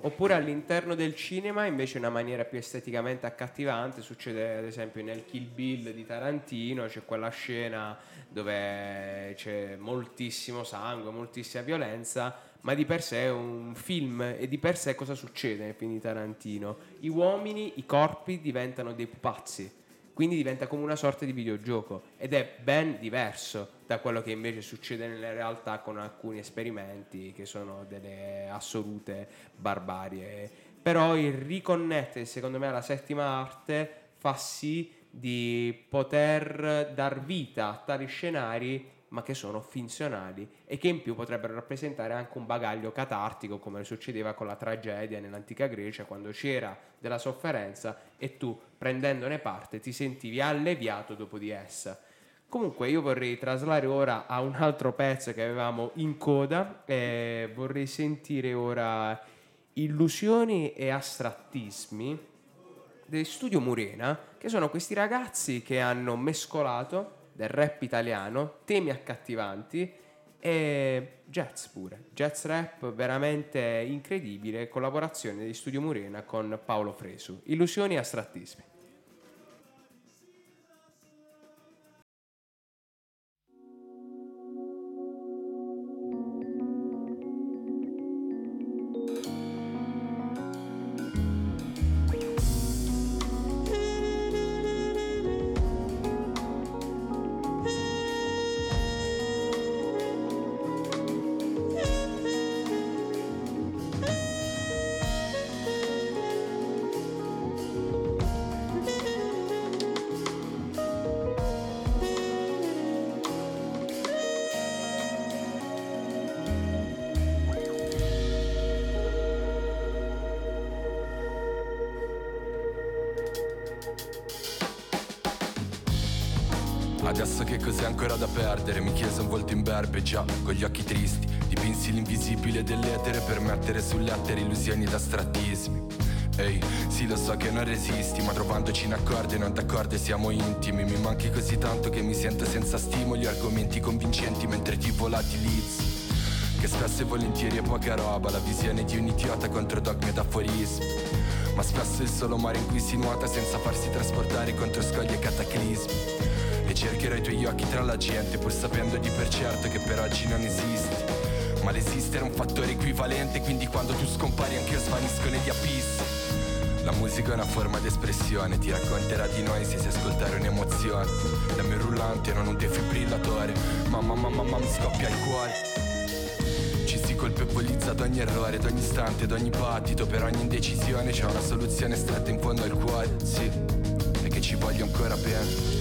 Oppure all'interno del cinema, invece, in una maniera più esteticamente accattivante, succede ad esempio nel Kill Bill di Tarantino, c'è quella scena dove c'è moltissimo sangue, moltissima violenza, ma di per sé è un film e di per sé cosa succede nel film di Tarantino? Gli uomini, i corpi diventano dei pupazzi. Quindi diventa come una sorta di videogioco ed è ben diverso da quello che invece succede nella realtà con alcuni esperimenti che sono delle assolute barbarie. Però il riconnettere, secondo me, alla settima arte fa sì di poter dar vita a tali scenari ma che sono finzionali e che in più potrebbero rappresentare anche un bagaglio catartico come succedeva con la tragedia nell'antica Grecia quando c'era della sofferenza e tu prendendone parte ti sentivi alleviato dopo di essa. Comunque io vorrei traslare ora a un altro pezzo che avevamo in coda e vorrei sentire ora illusioni e astrattismi del studio Murena, che sono questi ragazzi che hanno mescolato del rap italiano, temi accattivanti e jazz pure, jazz rap veramente incredibile, collaborazione di Studio Murena con Paolo Fresu. Illusioni e astrattismi. Adesso che cos'è ancora da perdere? Mi chiese un volto imberbe già, con gli occhi tristi. Dipinsi l'invisibile dell'etere per mettere sull'etere illusioni ed astrattismi Ehi, sì lo so che non resisti, ma trovandoci in accordo e non d'accordo siamo intimi. Mi manchi così tanto che mi sento senza stimoli, argomenti convincenti mentre ti volatilizzi che spesso e volentieri è poca roba La visione di un idiota contro dogmi ed aforismi. Ma spesso è il solo mare in cui si nuota Senza farsi trasportare contro scogli e cataclismi cercherò i tuoi occhi tra la gente Pur sapendo di per certo che per oggi non esisti Ma l'esistere è un fattore equivalente Quindi quando tu scompari anch'io svanisco negli abissi la musica è una forma d'espressione, ti racconterà di noi se si ascoltare un'emozione. Dammi un rullante, non un defibrillatore. Mamma, mamma, mamma, mi scoppia il cuore. Ci si colpevolizza ad ogni errore, ad ogni istante, ad ogni battito, per ogni indecisione c'è una soluzione stretta in fondo al cuore, sì, e che ci voglio ancora bene.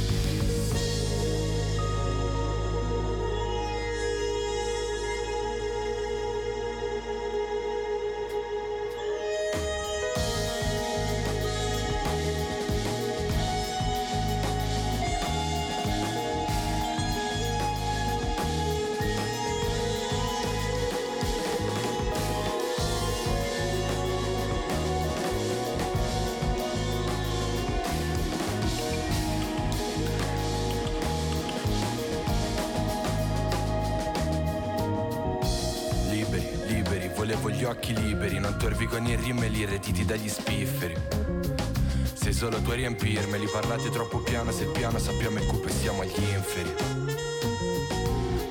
Solo tu a riempirmeli, parlate troppo piano, se piano sappiamo e siamo agli inferi.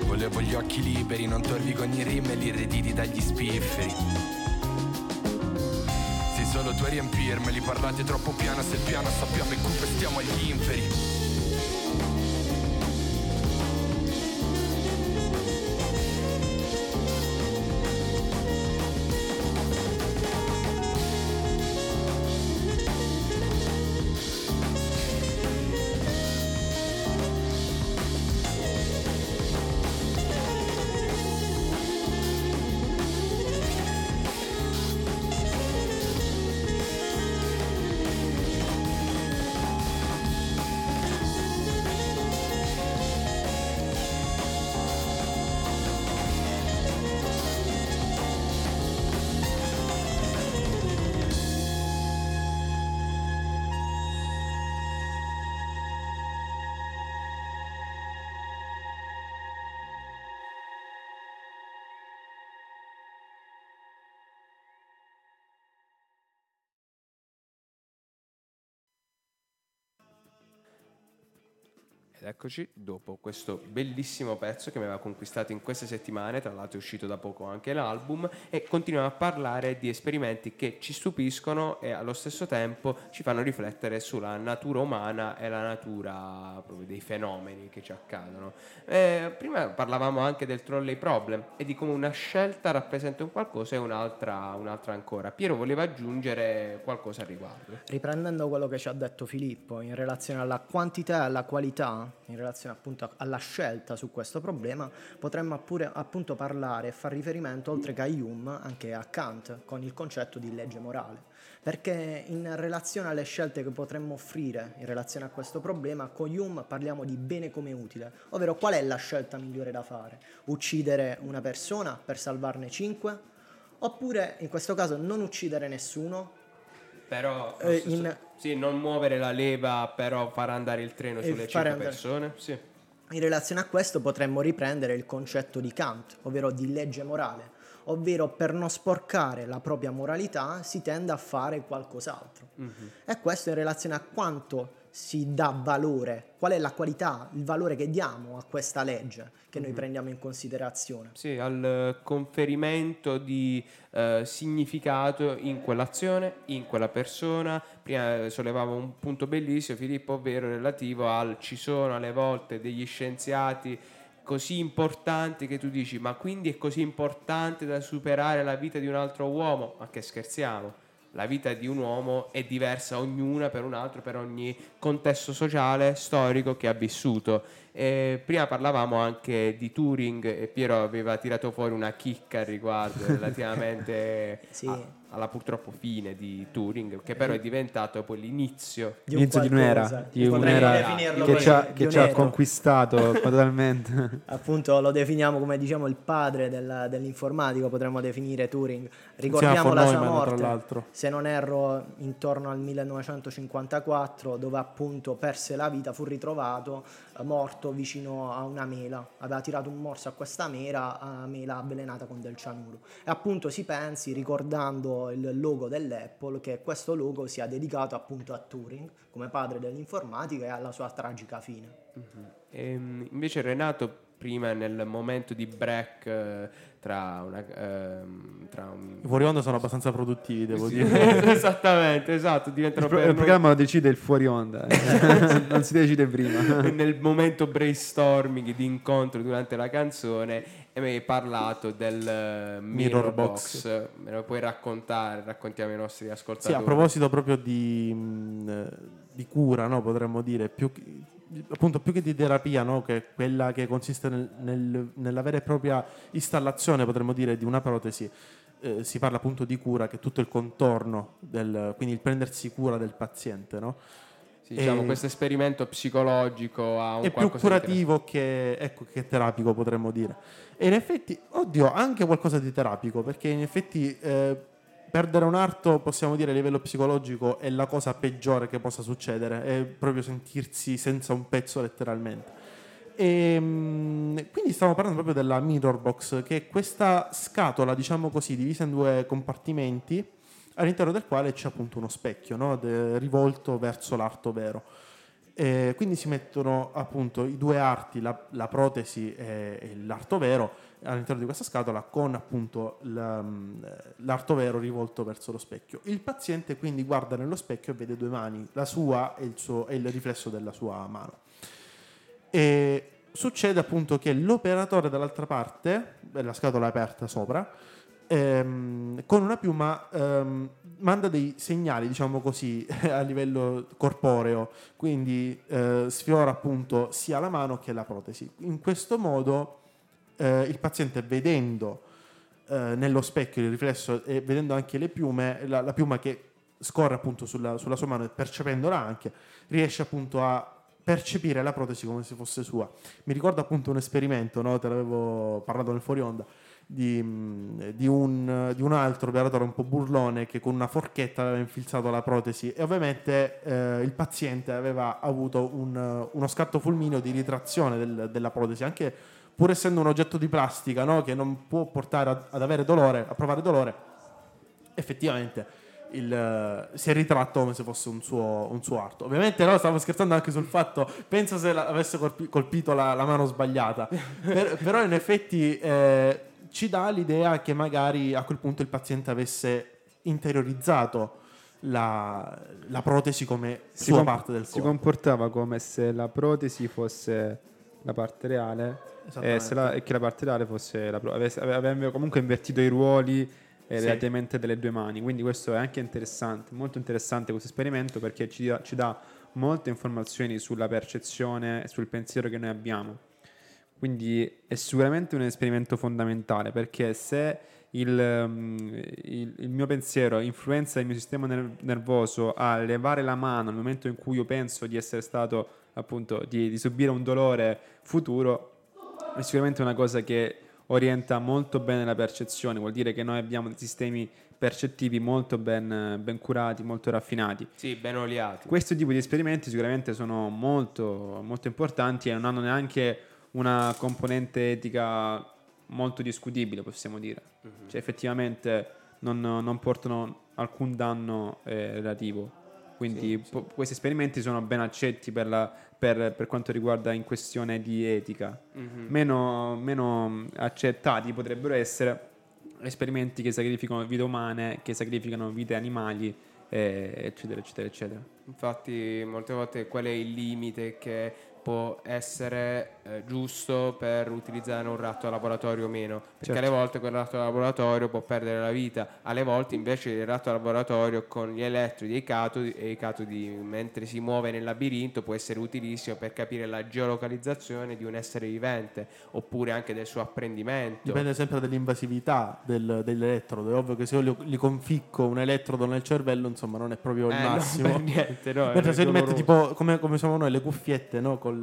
Volevo gli occhi liberi, non torvi con i rimmeli irretiti dagli spifferi. Sei solo tu a riempirmeli, parlate troppo piano, se piano sappiamo e stiamo agli inferi. Ed eccoci dopo questo bellissimo pezzo che mi aveva conquistato in queste settimane, tra l'altro è uscito da poco anche l'album, e continuiamo a parlare di esperimenti che ci stupiscono e allo stesso tempo ci fanno riflettere sulla natura umana e la natura proprio dei fenomeni che ci accadono. Eh, prima parlavamo anche del trolley problem e di come una scelta rappresenta un qualcosa e un'altra, un'altra ancora. Piero voleva aggiungere qualcosa al riguardo. Riprendendo quello che ci ha detto Filippo in relazione alla quantità e alla qualità, in relazione appunto alla scelta su questo problema, potremmo pure appunto parlare e far riferimento oltre che a Hume anche a Kant con il concetto di legge morale. Perché in relazione alle scelte che potremmo offrire in relazione a questo problema, con Hume parliamo di bene come utile, ovvero qual è la scelta migliore da fare? Uccidere una persona per salvarne cinque? Oppure in questo caso non uccidere nessuno, Però Eh, stesso- in- sì, non muovere la leva, però far andare il treno E sulle fare cinque andare- persone. Sì. In relazione a questo potremmo riprendere il concetto di Kant, ovvero di legge morale, ovvero per non sporcare la propria moralità si tende a fare qualcos'altro. E questo in relazione a quanto si dà valore, qual è la qualità, il valore che diamo a questa legge che noi prendiamo in considerazione. Sì, al conferimento di eh, significato in quell'azione, in quella persona. Prima eh, sollevavo un punto bellissimo, Filippo, ovvero relativo al ci sono alle volte degli scienziati così importanti che tu dici ma quindi è così importante da superare la vita di un altro uomo? Ma che scherziamo? La vita di un uomo è diversa ognuna per un altro, per ogni contesto sociale, storico che ha vissuto. E prima parlavamo anche di Turing e Piero aveva tirato fuori una chicca al riguardo relativamente Sì. a- alla purtroppo fine di Turing, che però è diventato poi l'inizio Di un di un'era, qualcosa. di un'era che ci ha, che ci ha conquistato totalmente. Appunto lo definiamo come diciamo il padre della- dell'informatico, potremmo definire Turing. Ricordiamo la sua tra morte, l'altro. se non erro intorno al 1954, dove appunto perse la vita, fu ritrovato eh, morto vicino a una mela. Aveva tirato un morso a questa mela, a mela avvelenata con del cianuro. E appunto si pensi, ricordando il logo dell'Apple, che questo logo sia dedicato appunto a Turing come padre dell'informatica e alla sua tragica fine. Ehm, invece Renato prima nel momento di break eh, tra una ehm, tra un I fuori onda sono abbastanza produttivi, devo dire. esattamente esatto diventano Il, pro- per il noi- programma lo decide il fuori onda, eh. non si decide prima. nel momento brainstorming di incontro durante la canzone e mi hai parlato del eh, mirror, box. box. me lo puoi raccontare raccontiamo ai nostri Sì, ascoltatori a proposito proprio di, mh, di cura, no, potremmo dire, più appunto più che di terapia, no, che è quella che consiste nel- nel- nella vera e propria installazione, potremmo dire, di una protesi, eh, si parla appunto di cura, che è tutto il contorno, del, quindi il prendersi cura del paziente, no? Sì, diciamo questo esperimento psicologico ha un è più curativo che, ecco, che terapico, potremmo dire. E in effetti, oddio, anche qualcosa di terapico, perché in effetti eh, perdere un arto, possiamo dire a livello psicologico, è la cosa peggiore che possa succedere, è proprio sentirsi senza un pezzo letteralmente. E, mm, quindi stiamo parlando proprio della mirror box, che è questa scatola, diciamo così, divisa in due compartimenti, all'interno del quale c'è appunto uno specchio no? de- rivolto verso l'arto vero. E quindi si mettono appunto i due arti, la, la protesi e, e l'arto vero, all'interno di questa scatola con appunto la- l'arto vero rivolto verso lo specchio. Il paziente quindi guarda nello specchio e vede due mani, la sua e il, suo, e il riflesso della sua mano. E succede appunto che l'operatore dall'altra parte, la scatola è aperta sopra, ehm, con una piuma ehm, manda dei segnali, diciamo così, a livello corporeo, quindi eh, sfiora appunto sia la mano che la protesi. In questo modo eh, il paziente vedendo eh, nello specchio il riflesso e vedendo anche le piume, la, la piuma che scorre appunto sulla, sulla sua mano e percependola anche, riesce appunto a percepire la protesi come se fosse sua. Mi ricordo appunto un esperimento, no? te l'avevo parlato nel fuori onda, di, mh, di un, di un altro operatore un po' burlone che con una forchetta aveva infilzato la protesi e ovviamente eh, il paziente aveva avuto un- uno scatto fulmineo di ritrazione del- della protesi, anche pur essendo un oggetto di plastica no? che non può portare ad, ad avere dolore, a provare dolore, effettivamente il, eh, si è ritratto come se fosse un suo, un suo arto. Ovviamente no, stavo scherzando anche sul fatto, penso se la- avesse colpi- colpito la, la mano sbagliata, Per- però in effetti eh, ci dà l'idea che magari a quel punto il paziente avesse interiorizzato la, la protesi come Si, sua com- parte del si corpo. comportava come se la protesi fosse la parte reale e, Esattamente. se la- e che la parte reale fosse la protesi. Aveva comunque invertito i ruoli eh, Sì. relativamente delle due mani. Quindi questo è anche interessante, molto interessante questo esperimento perché ci ci dà molte informazioni sulla percezione e sul pensiero che noi abbiamo. Quindi è sicuramente un esperimento fondamentale perché se il, um, il- il mio pensiero influenza il mio sistema ner- nervoso a levare la mano nel momento in cui io penso di essere stato appunto di, di subire un dolore futuro, è sicuramente una cosa che orienta molto bene la percezione, vuol dire che noi abbiamo dei sistemi percettivi molto ben, ben curati, molto raffinati. Sì, ben oliati. Questo tipo di esperimenti sicuramente sono molto, molto importanti e non hanno neanche una componente etica molto discutibile, possiamo dire. Cioè, effettivamente non, non portano alcun danno eh, relativo. Quindi po- questi esperimenti sono ben accetti per, la- per- per quanto riguarda in questione di etica. Meno, meno accettati potrebbero essere esperimenti che sacrificano vite umane, che sacrificano vite animali, eh, eccetera, eccetera, eccetera. Infatti, molte volte qual è il limite che può essere eh, giusto per utilizzare un ratto da laboratorio o meno? Perché Certo. alle volte quel ratto da laboratorio può perdere la vita, alle volte invece il ratto da laboratorio con gli elettrodi e i catodi, e i catodi mentre si muove nel labirinto può essere utilissimo per capire la geolocalizzazione di un essere vivente oppure anche del suo apprendimento. Dipende sempre dall'invasività del- dell'elettrodo. È ovvio che se io gli, gli conficco un elettrodo nel cervello, insomma, non è proprio il Eh, no, massimo. per niente, no, Mentre se gli metti doloroso. tipo come, come siamo noi le cuffiette no? col,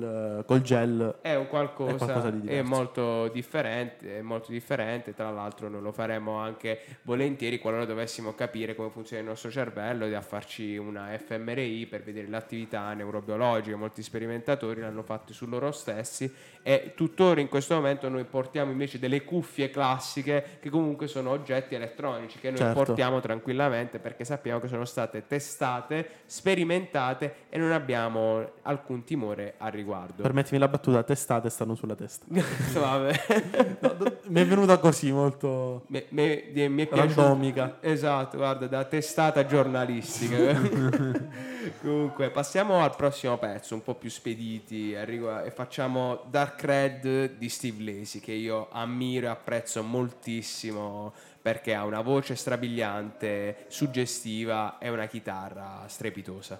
col gel, È un qualcosa, È qualcosa di è diverso. molto differente, è molto differente, tra l'altro noi lo faremo anche volentieri qualora dovessimo capire come funziona il nostro cervello e a farci una fMRI per vedere l'attività neurobiologica, molti sperimentatori l'hanno fatto su loro stessi e tuttora in questo momento noi portiamo invece delle cuffie classiche che comunque sono oggetti elettronici che noi Certo. portiamo tranquillamente perché sappiamo che sono state testate, sperimentate e non abbiamo alcun timore al riguardo. permettimi la battuta, testate stanno sulla testa. Vabbè. No, do- mi è venuta così molto... Mi, mi- mi- mi è Randomica. Esatto, guarda, da testata giornalistica. Comunque, passiamo al prossimo pezzo, un po' più spediti, e facciamo Dark Red di Steve Lacy, che io ammiro e apprezzo moltissimo perché ha una voce strabiliante, suggestiva e una chitarra strepitosa.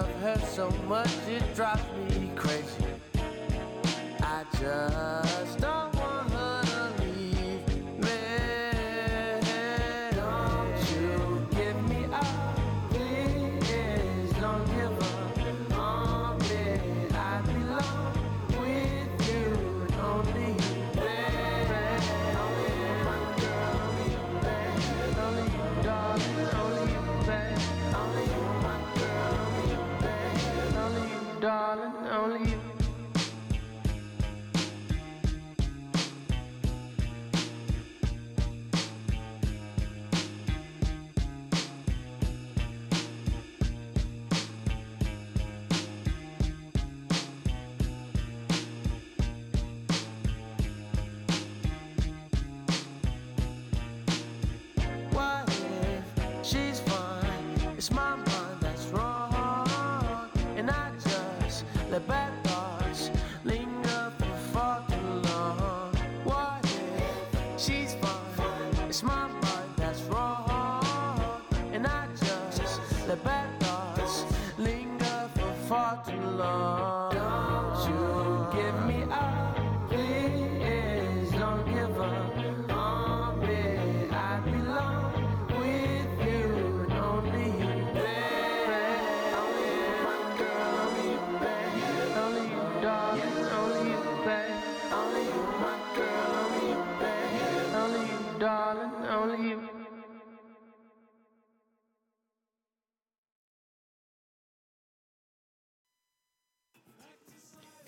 Of her so much, it drives me crazy. I just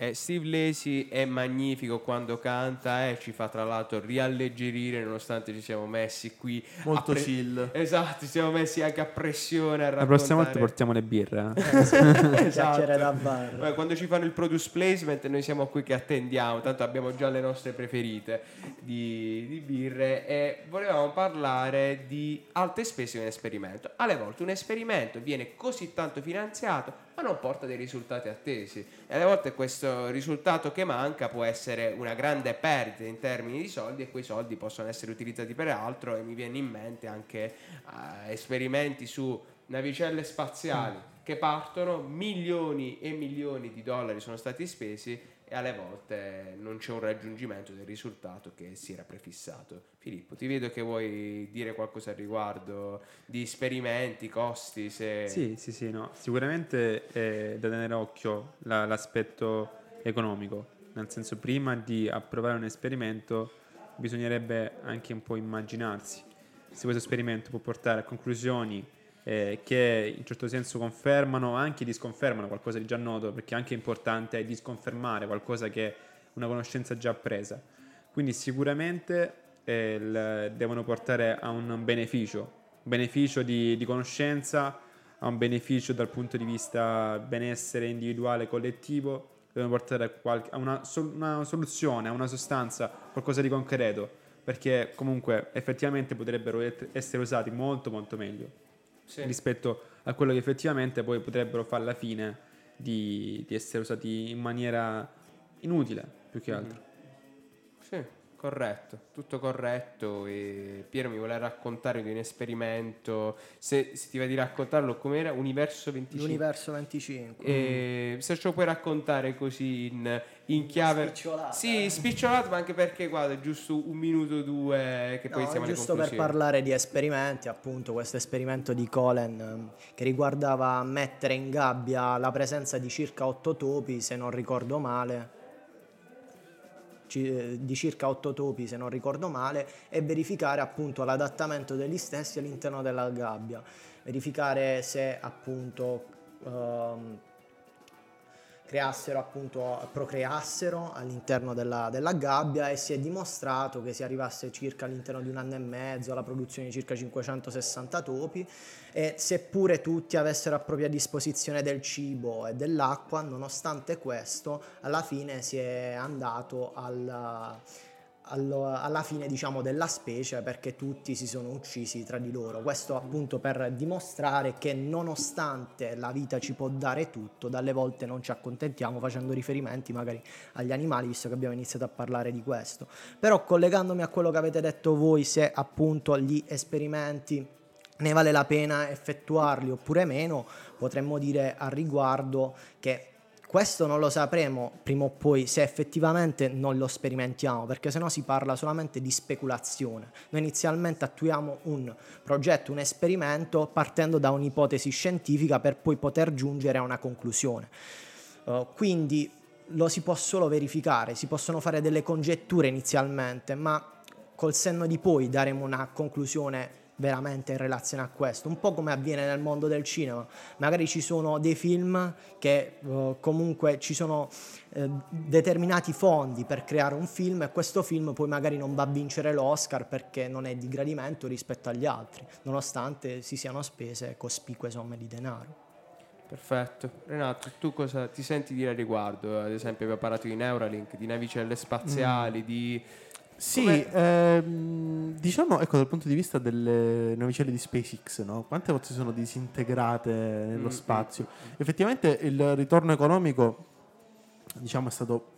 Eh, Steve Lacy è magnifico quando canta e ci fa tra l'altro rialleggerire nonostante ci siamo messi qui Molto pre- chill. Esatto, ci siamo messi anche a pressione a La prossima volta portiamo le birre. eh. Chiacchiere Esatto. da bar. Quando ci fanno il produce placement noi siamo qui che attendiamo, tanto abbiamo già le nostre preferite di, di birre e volevamo parlare di alte spese di un esperimento. Alle volte un esperimento viene così tanto finanziato ma non porta dei risultati attesi. E alle volte questo risultato che manca può essere una grande perdita in termini di soldi e quei soldi possono essere utilizzati per altro e mi viene in mente anche eh, esperimenti su navicelle spaziali che partono, milioni e milioni di dollari sono stati spesi e alle volte non c'è un raggiungimento del risultato che si era prefissato. Filippo, ti vedo che vuoi dire qualcosa al riguardo di esperimenti, costi, se... Sì, sì, sì, no. Sicuramente è da tenere occhio la- l'aspetto economico, nel senso prima di approvare un esperimento bisognerebbe anche un po' immaginarsi se questo esperimento può portare a conclusioni eh, che in un certo senso confermano anche disconfermano qualcosa di già noto, perché anche è disconfermare qualcosa che è una conoscenza già appresa. Quindi sicuramente eh, devono portare a un beneficio, beneficio di, di conoscenza, a un beneficio dal punto di vista benessere individuale collettivo, devono portare a, qualche- a una, sol- una soluzione, a una sostanza, qualcosa di concreto, perché comunque effettivamente potrebbero essere usati molto molto meglio Sì. rispetto a quello che effettivamente poi potrebbero fare alla fine di, di essere usati in maniera inutile più che altro. Sì, corretto, tutto corretto. E Piero mi vuole raccontare di un esperimento, se, se ti va di raccontarlo com'era, Universo 25. L'universo 25. E se ce lo puoi raccontare così in, in chiave Spicciolato, sì spicciolato ma anche perché guarda giusto un minuto o due che poi No, siamo giusto per parlare di esperimenti, appunto questo esperimento di Colen ehm, che riguardava mettere in gabbia la presenza di circa 8 topi, se non ricordo male, di circa 8 topi se non ricordo male, e verificare appunto l'adattamento degli stessi all'interno della gabbia, verificare se appunto ehm, creassero appunto procreassero all'interno della, della gabbia e si è dimostrato che si arrivasse circa all'interno di un anno e mezzo alla produzione di circa 560 topi e seppure tutti avessero a propria disposizione del cibo e dell'acqua nonostante questo alla fine si è andato allo- alla fine diciamo della specie perché tutti si sono uccisi tra di loro. Questo appunto per dimostrare che nonostante la vita ci può dare tutto dalle volte non ci accontentiamo facendo riferimenti magari agli animali visto che abbiamo iniziato a parlare di questo. Però collegandomi a quello che avete detto voi se appunto gli esperimenti ne vale la pena effettuarli oppure meno potremmo dire al riguardo che questo non lo sapremo prima o poi se effettivamente non lo sperimentiamo, perché sennò si parla solamente di speculazione. Noi inizialmente attuiamo un progetto, un esperimento partendo da un'ipotesi scientifica per poi poter giungere a una conclusione. Uh, quindi lo si può solo verificare, si possono fare delle congetture inizialmente, ma col senno di poi daremo una conclusione veramente in relazione a questo, un po' come avviene nel mondo del cinema. Magari ci sono dei film che eh, comunque ci sono eh, determinati fondi per creare un film e questo film poi magari non va a vincere l'Oscar perché non è di gradimento rispetto agli altri, nonostante si siano spese cospicue somme di denaro. Perfetto. Renato, tu cosa ti senti dire al riguardo? Ad esempio abbiamo parlato di Neuralink, di navicelle spaziali, di... Sì, ehm, diciamo, ecco, dal punto di vista delle navicelle di SpaceX, no? quante volte si sono disintegrate nello Mm, spazio? Effettivamente il ritorno economico, diciamo, è stato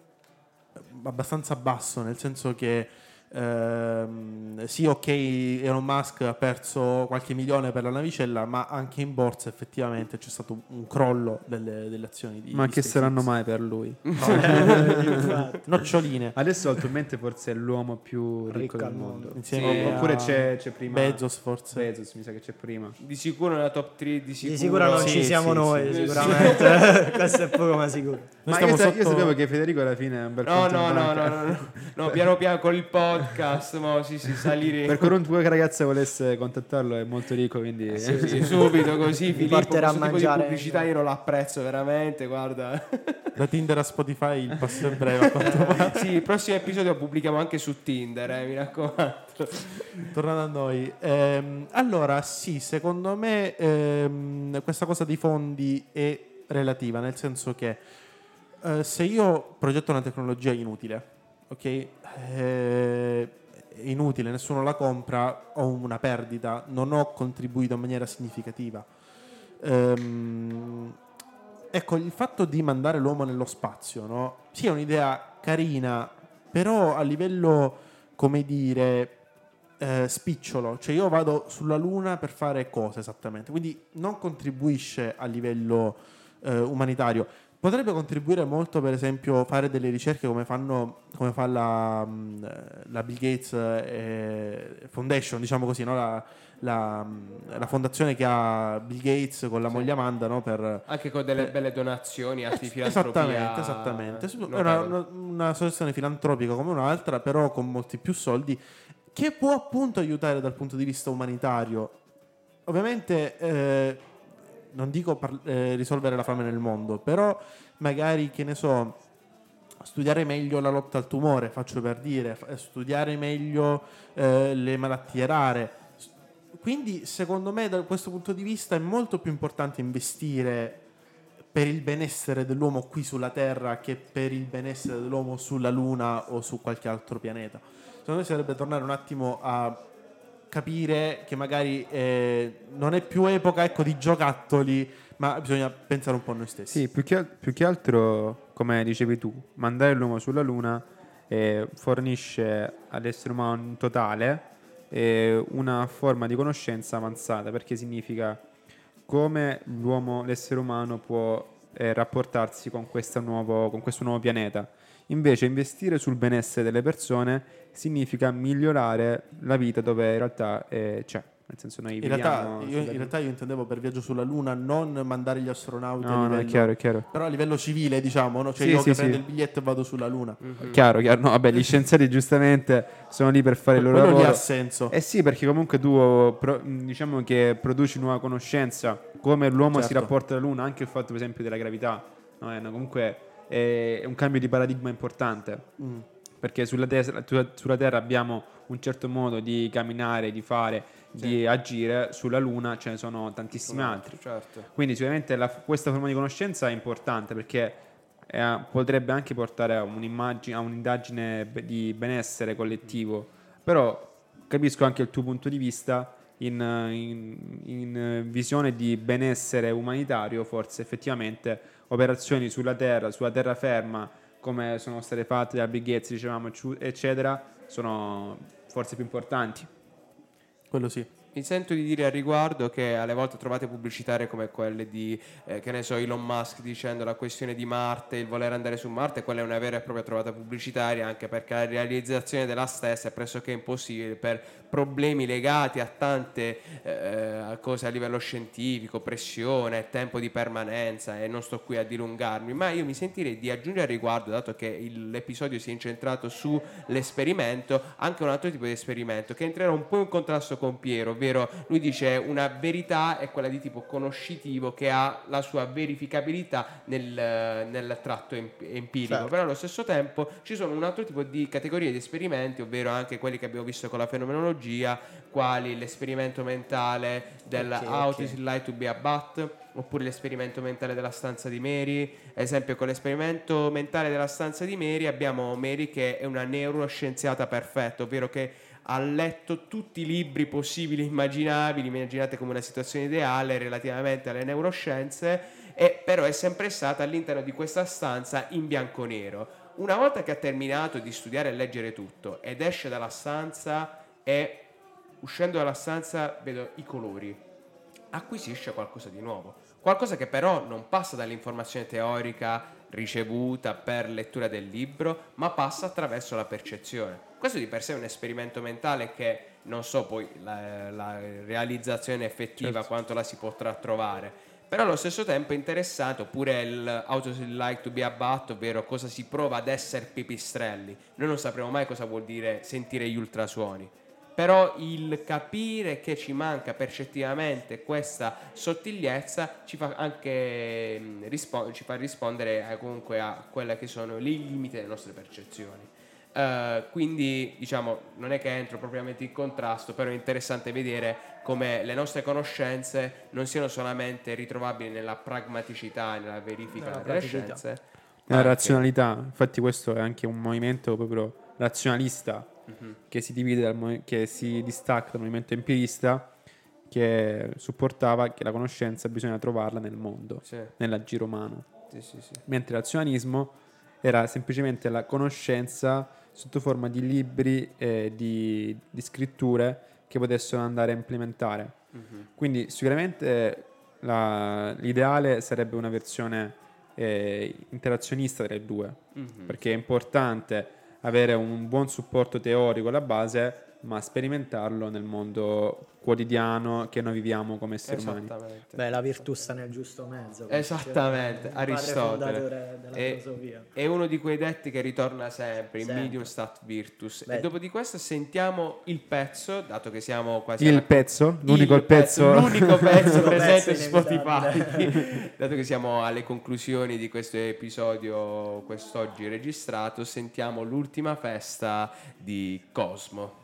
abbastanza basso, nel senso che ehm, sì, ok, Elon Musk ha perso qualche milione per la navicella, ma anche in borsa effettivamente c'è stato un crollo delle, delle azioni di Ma di che SpaceX. saranno mai per lui? Noccioline. Adesso attualmente forse è l'uomo più ricco, Ricco del al mondo. mondo. Insieme O- Oppure a c'è, c'è prima Bezos forse. Bezos, mi sa che c'è prima. Di sicuro nella top 3 di sicuro. Di sicuro non Sì, ci siamo sì, noi, sì. sicuramente. Questo è poco ma sicuro. Noi Ma io, sa- io sotto- sapevo che Federico alla fine è un bel No, no, no, no, no, no, no, piano piano con il podcast, mo, sì, sì, salire Per qualunque ragazza volesse contattarlo è molto ricco, quindi Sì, subito così Filippo, porterà a mangiare- pubblicità io non l'apprezzo veramente, guarda. Da Tinder a Spotify il passo è breve. pare. sì, il prossimo episodio lo pubblichiamo anche su Tinder, eh, mi raccomando. Tornando a noi, ehm, allora sì, secondo me ehm, questa cosa dei fondi è relativa, nel senso che eh, se io progetto una tecnologia inutile, ok? Eh, è inutile, nessuno la compra, ho una perdita, non ho contribuito in maniera significativa. Ehm, ecco, il fatto di mandare l'uomo nello spazio, no? Sì, è un'idea carina, però a livello, come dire, eh, spicciolo, cioè io vado sulla Luna per fare cosa esattamente, quindi non contribuisce a livello eh, umanitario. Potrebbe contribuire molto, per esempio, fare delle ricerche come, fanno, come fa la, mh, la Bill Gates eh, Foundation, diciamo così, no? la, la, mh, la fondazione che ha Bill Gates con la moglie Amanda no? per, Anche con delle belle donazioni, atti Eh, filantropia. Esattamente, esattamente. È una, una, una associazione filantropica come un'altra, però con molti più soldi, che può appunto aiutare dal punto di vista umanitario. Ovviamente eh, non dico par- eh, risolvere la fame nel mondo, però magari, che ne so, studiare meglio la lotta al tumore, faccio per dire, f- studiare meglio eh, le malattie rare. Quindi, secondo me, da questo punto di vista è molto più importante investire per il benessere dell'uomo qui sulla Terra che per il benessere dell'uomo sulla Luna o su qualche altro pianeta. Secondo me sarebbe tornare un attimo a capire che magari eh, non è più epoca ecco, di giocattoli, ma bisogna pensare un po' a noi stessi. Sì, più che, più che altro, come dicevi tu, mandare l'uomo sulla Luna eh, fornisce all'essere umano in totale eh, una forma di conoscenza avanzata, perché significa come l'uomo, l'essere umano può eh, rapportarsi con, nuovo, con questo nuovo pianeta. Invece investire sul benessere delle persone significa migliorare la vita dove in realtà eh, c'è. Nel senso noi In realtà, viviamo io, in realtà io intendevo per viaggio sulla Luna non mandare gli astronauti a No, no, livello, è chiaro, è chiaro. però a livello civile, diciamo, no? cioè Sì, io sì, che sì. prendo il biglietto e vado sulla Luna. Chiaro, chiaro. No, vabbè, gli scienziati giustamente sono lì per fare il loro Quello lì lavoro. ha senso. Eh sì, perché comunque tu pro- diciamo che produci nuova conoscenza, come l'uomo si Certo. rapporta alla Luna, anche il fatto per esempio della gravità, no? È una- comunque è, un cambio di paradigma importante. Mm. Perché sulla, tu- sulla Terra abbiamo un certo modo di camminare, di fare, di agire, sulla Luna ce ne sono tantissimi altri. Certo. Quindi sicuramente la- questa forma di conoscenza è importante perché eh, potrebbe anche portare a, un'immagine, a un'indagine di benessere collettivo, però capisco anche il tuo punto di vista in, in- in visione di benessere umanitario, forse effettivamente operazioni sulla Terra, sulla terraferma, come sono state fatte da Bill Gates, dicevamo, eccetera, sono forse più importanti. Quello sì. Mi sento di dire al riguardo che alle volte trovate pubblicitarie come quelle di, eh, che ne so, Elon Musk dicendo la questione di Marte, il voler andare su Marte, quella è una vera e propria trovata pubblicitaria, anche perché la realizzazione della stessa è pressoché impossibile per problemi legati a tante eh, cose a livello scientifico, pressione, tempo di permanenza e non sto qui a dilungarmi, ma io mi sentirei di aggiungere al riguardo, dato che il- l'episodio si è incentrato sull'esperimento, anche un altro tipo di esperimento che entrerà un po' in contrasto con Piero, ovvero lui dice una verità è quella di tipo conoscitivo che ha la sua verificabilità nel, nel tratto emp- empirico, Certo. però allo stesso tempo ci sono un altro tipo di categorie di esperimenti, ovvero anche quelli che abbiamo visto con la fenomenologia, quali l'esperimento mentale del Ok, How ok. is it like to be a bat oppure l'esperimento mentale della stanza di Mary ad esempio con l'esperimento mentale della stanza di Mary abbiamo Mary che è una neuroscienziata perfetta ovvero che ha letto tutti i libri possibili e immaginabili immaginate come una situazione ideale relativamente alle neuroscienze e però è sempre stata all'interno di questa stanza in bianco e nero una volta che ha terminato di studiare e leggere tutto ed esce dalla stanza e uscendo dalla stanza vedo i colori acquisisce qualcosa di nuovo. Qualcosa che però non passa dall'informazione teorica ricevuta per lettura del libro, ma passa attraverso la percezione. Questo di per sé è un esperimento mentale che non so poi la, la realizzazione effettiva quanto la si potrà trovare. Però allo stesso tempo è interessante, oppure il How to like to be a bat, ovvero cosa si prova ad essere pipistrelli. Noi non sapremo mai cosa vuol dire sentire gli ultrasuoni però il capire che ci manca percettivamente questa sottigliezza ci fa anche rispo- ci fa rispondere eh, comunque a quelle che sono i limiti delle nostre percezioni. Eh, quindi diciamo non è che entro propriamente in contrasto, però è interessante vedere come le nostre conoscenze non siano solamente ritrovabili nella pragmaticità, nella verifica Nella delle scienze, Nella razionalità, infatti questo è anche un movimento proprio razionalista Mhm. che si divide dal che si distacca dal movimento empirista che supportava che la conoscenza bisogna trovarla nel mondo, Sì, nell'agire umano. sì, sì, sì. mentre l'azionismo era semplicemente la conoscenza sotto forma di libri e di, di scritture che potessero andare a implementare. Mhm. Quindi sicuramente la- l'ideale sarebbe una versione eh, interazionista delle due, Mhm. perché è importante avere un buon supporto teorico alla base, ma sperimentarlo nel mondo quotidiano che noi viviamo come esseri umani. Esattamente. Beh, la virtù sta nel giusto mezzo. Esattamente, il Aristotele. fondatore della filosofia. È uno di quei detti che ritorna sempre, in Sempre. medium stat virtus. Beh. E dopo di questo sentiamo il pezzo, dato che siamo quasi Il alla- pezzo, l'unico il pezzo. l'unico pezzo L'unico presente pezzo su Spotify. dato che siamo alle conclusioni di questo episodio quest'oggi registrato, sentiamo l'ultima festa di Cosmo.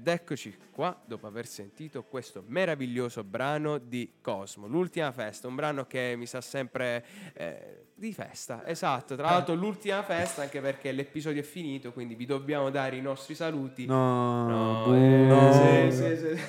Ed eccoci qua dopo aver sentito questo meraviglioso brano di Cosmo, l'ultima festa, un brano che mi sa sempre eh, di festa, esatto, tra l'altro l'ultima festa anche perché l'episodio è finito, quindi vi dobbiamo dare i nostri saluti. No, No, eh, no. sì, sì, sì.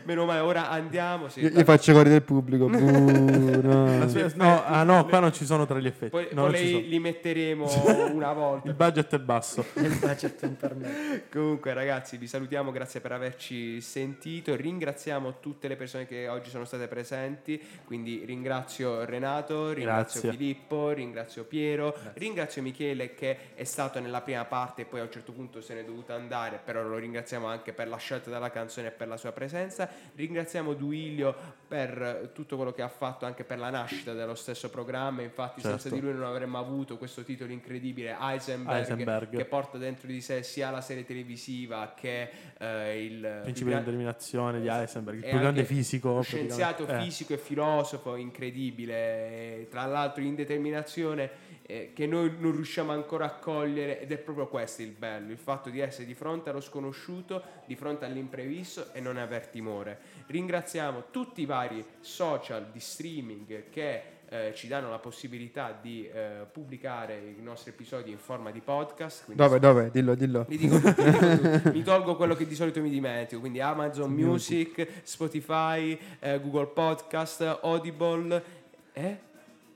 Meno male, ora andiamo. sì. Io, io faccio cori del pubblico. buh, no. No, ah no, qua non ci sono tra gli effetti. Poi, No, poi li, metteremo una volta. Il budget è basso. Il budget non permette. Comunque, ragazzi, vi salutiamo, grazie per averci sentito. Ringraziamo tutte le persone che oggi sono state presenti. Quindi ringrazio Renato, ringrazio Grazie. Filippo, ringrazio Piero, ringrazio Michele che è stato nella prima parte e poi a un certo punto se n'è dovuto andare, però lo ringraziamo anche per la scelta della canzone e per la sua presenza. Ringraziamo Duilio per tutto quello che ha fatto anche per la nascita dello stesso programma. Infatti, senza Certo. di lui non avremmo avuto questo titolo incredibile, Heisenberg, Heisenberg. che porta dentro di sé sia la serie televisiva che eh, il Principio il- dell'eliminazione di Heisenberg, il più grande fisico. scienziato. Eh. fisico e filosofo incredibile, tra l'altro in determinazione eh, che noi non riusciamo ancora a cogliere ed è proprio questo il bello, il fatto di essere di fronte allo sconosciuto, di fronte all'imprevisto e non aver timore. Ringraziamo tutti i vari social di streaming che eh, ci danno la possibilità di eh, pubblicare i nostri episodi in forma di podcast. Dove, dove? Dillo, dillo. dico tutti, li dico mi tolgo quello che di solito mi dimentico, quindi Amazon Music, Spotify, eh, Google Podcast, Audible. Eh?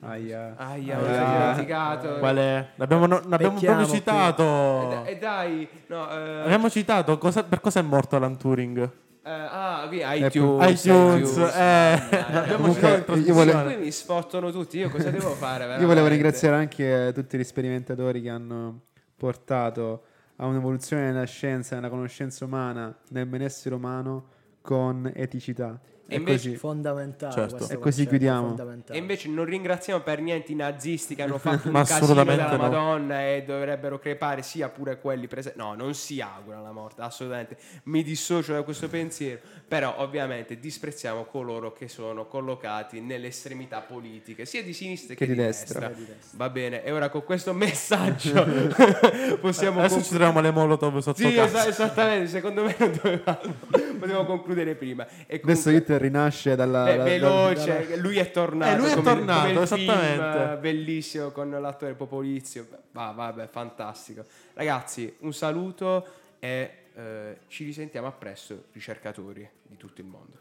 Aia. Aia, me l'ho dimenticato. Qual è? L'abbiamo, no- l'abbiamo proprio qui. E, citato. da- e dai, no, eh, Abbiamo citato cosa- per cosa è morto Alan Turing. eh, ah, qui iTunes, iTunes, eh. Mannaggia. L'abbiamo Comunque, citato in io volevo- Qui mi sfottono tutti, io cosa devo fare? Io volevo veramente? ringraziare anche tutti gli sperimentatori che hanno portato a un'evoluzione nella scienza, nella conoscenza umana, nel benessere umano con eticità. E invece- così. Fondamentale. Certo. E così chiudiamo. E invece non ringraziamo per niente i nazisti che hanno fatto un casino assolutamente della no. Madonna e dovrebbero crepare sia pure quelli presenti. No, non si augura la morte, assolutamente. Mi dissocio da questo pensiero, però ovviamente disprezziamo coloro che sono collocati nelle estremità politiche, sia di sinistra che, Che di di destra. destra. Va bene, e ora con questo messaggio possiamo Adesso concludere. ci troviamo le molotov sotto Sì, casa. esa- esattamente, secondo me non dovevamo, potevamo concludere prima. E Adesso comunque- Hitler rinasce dalla... Da- veloce, lui è tornato. Eh, lui è come, tornato, come esattamente. film, bellissimo con l'attore Popolizio. Va, vabbè, fantastico. Ragazzi, un saluto e eh, ci risentiamo a presto, ricercatori di tutto il mondo.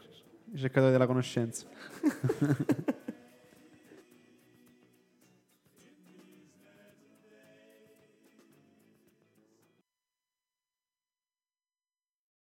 Cercatore della conoscenza.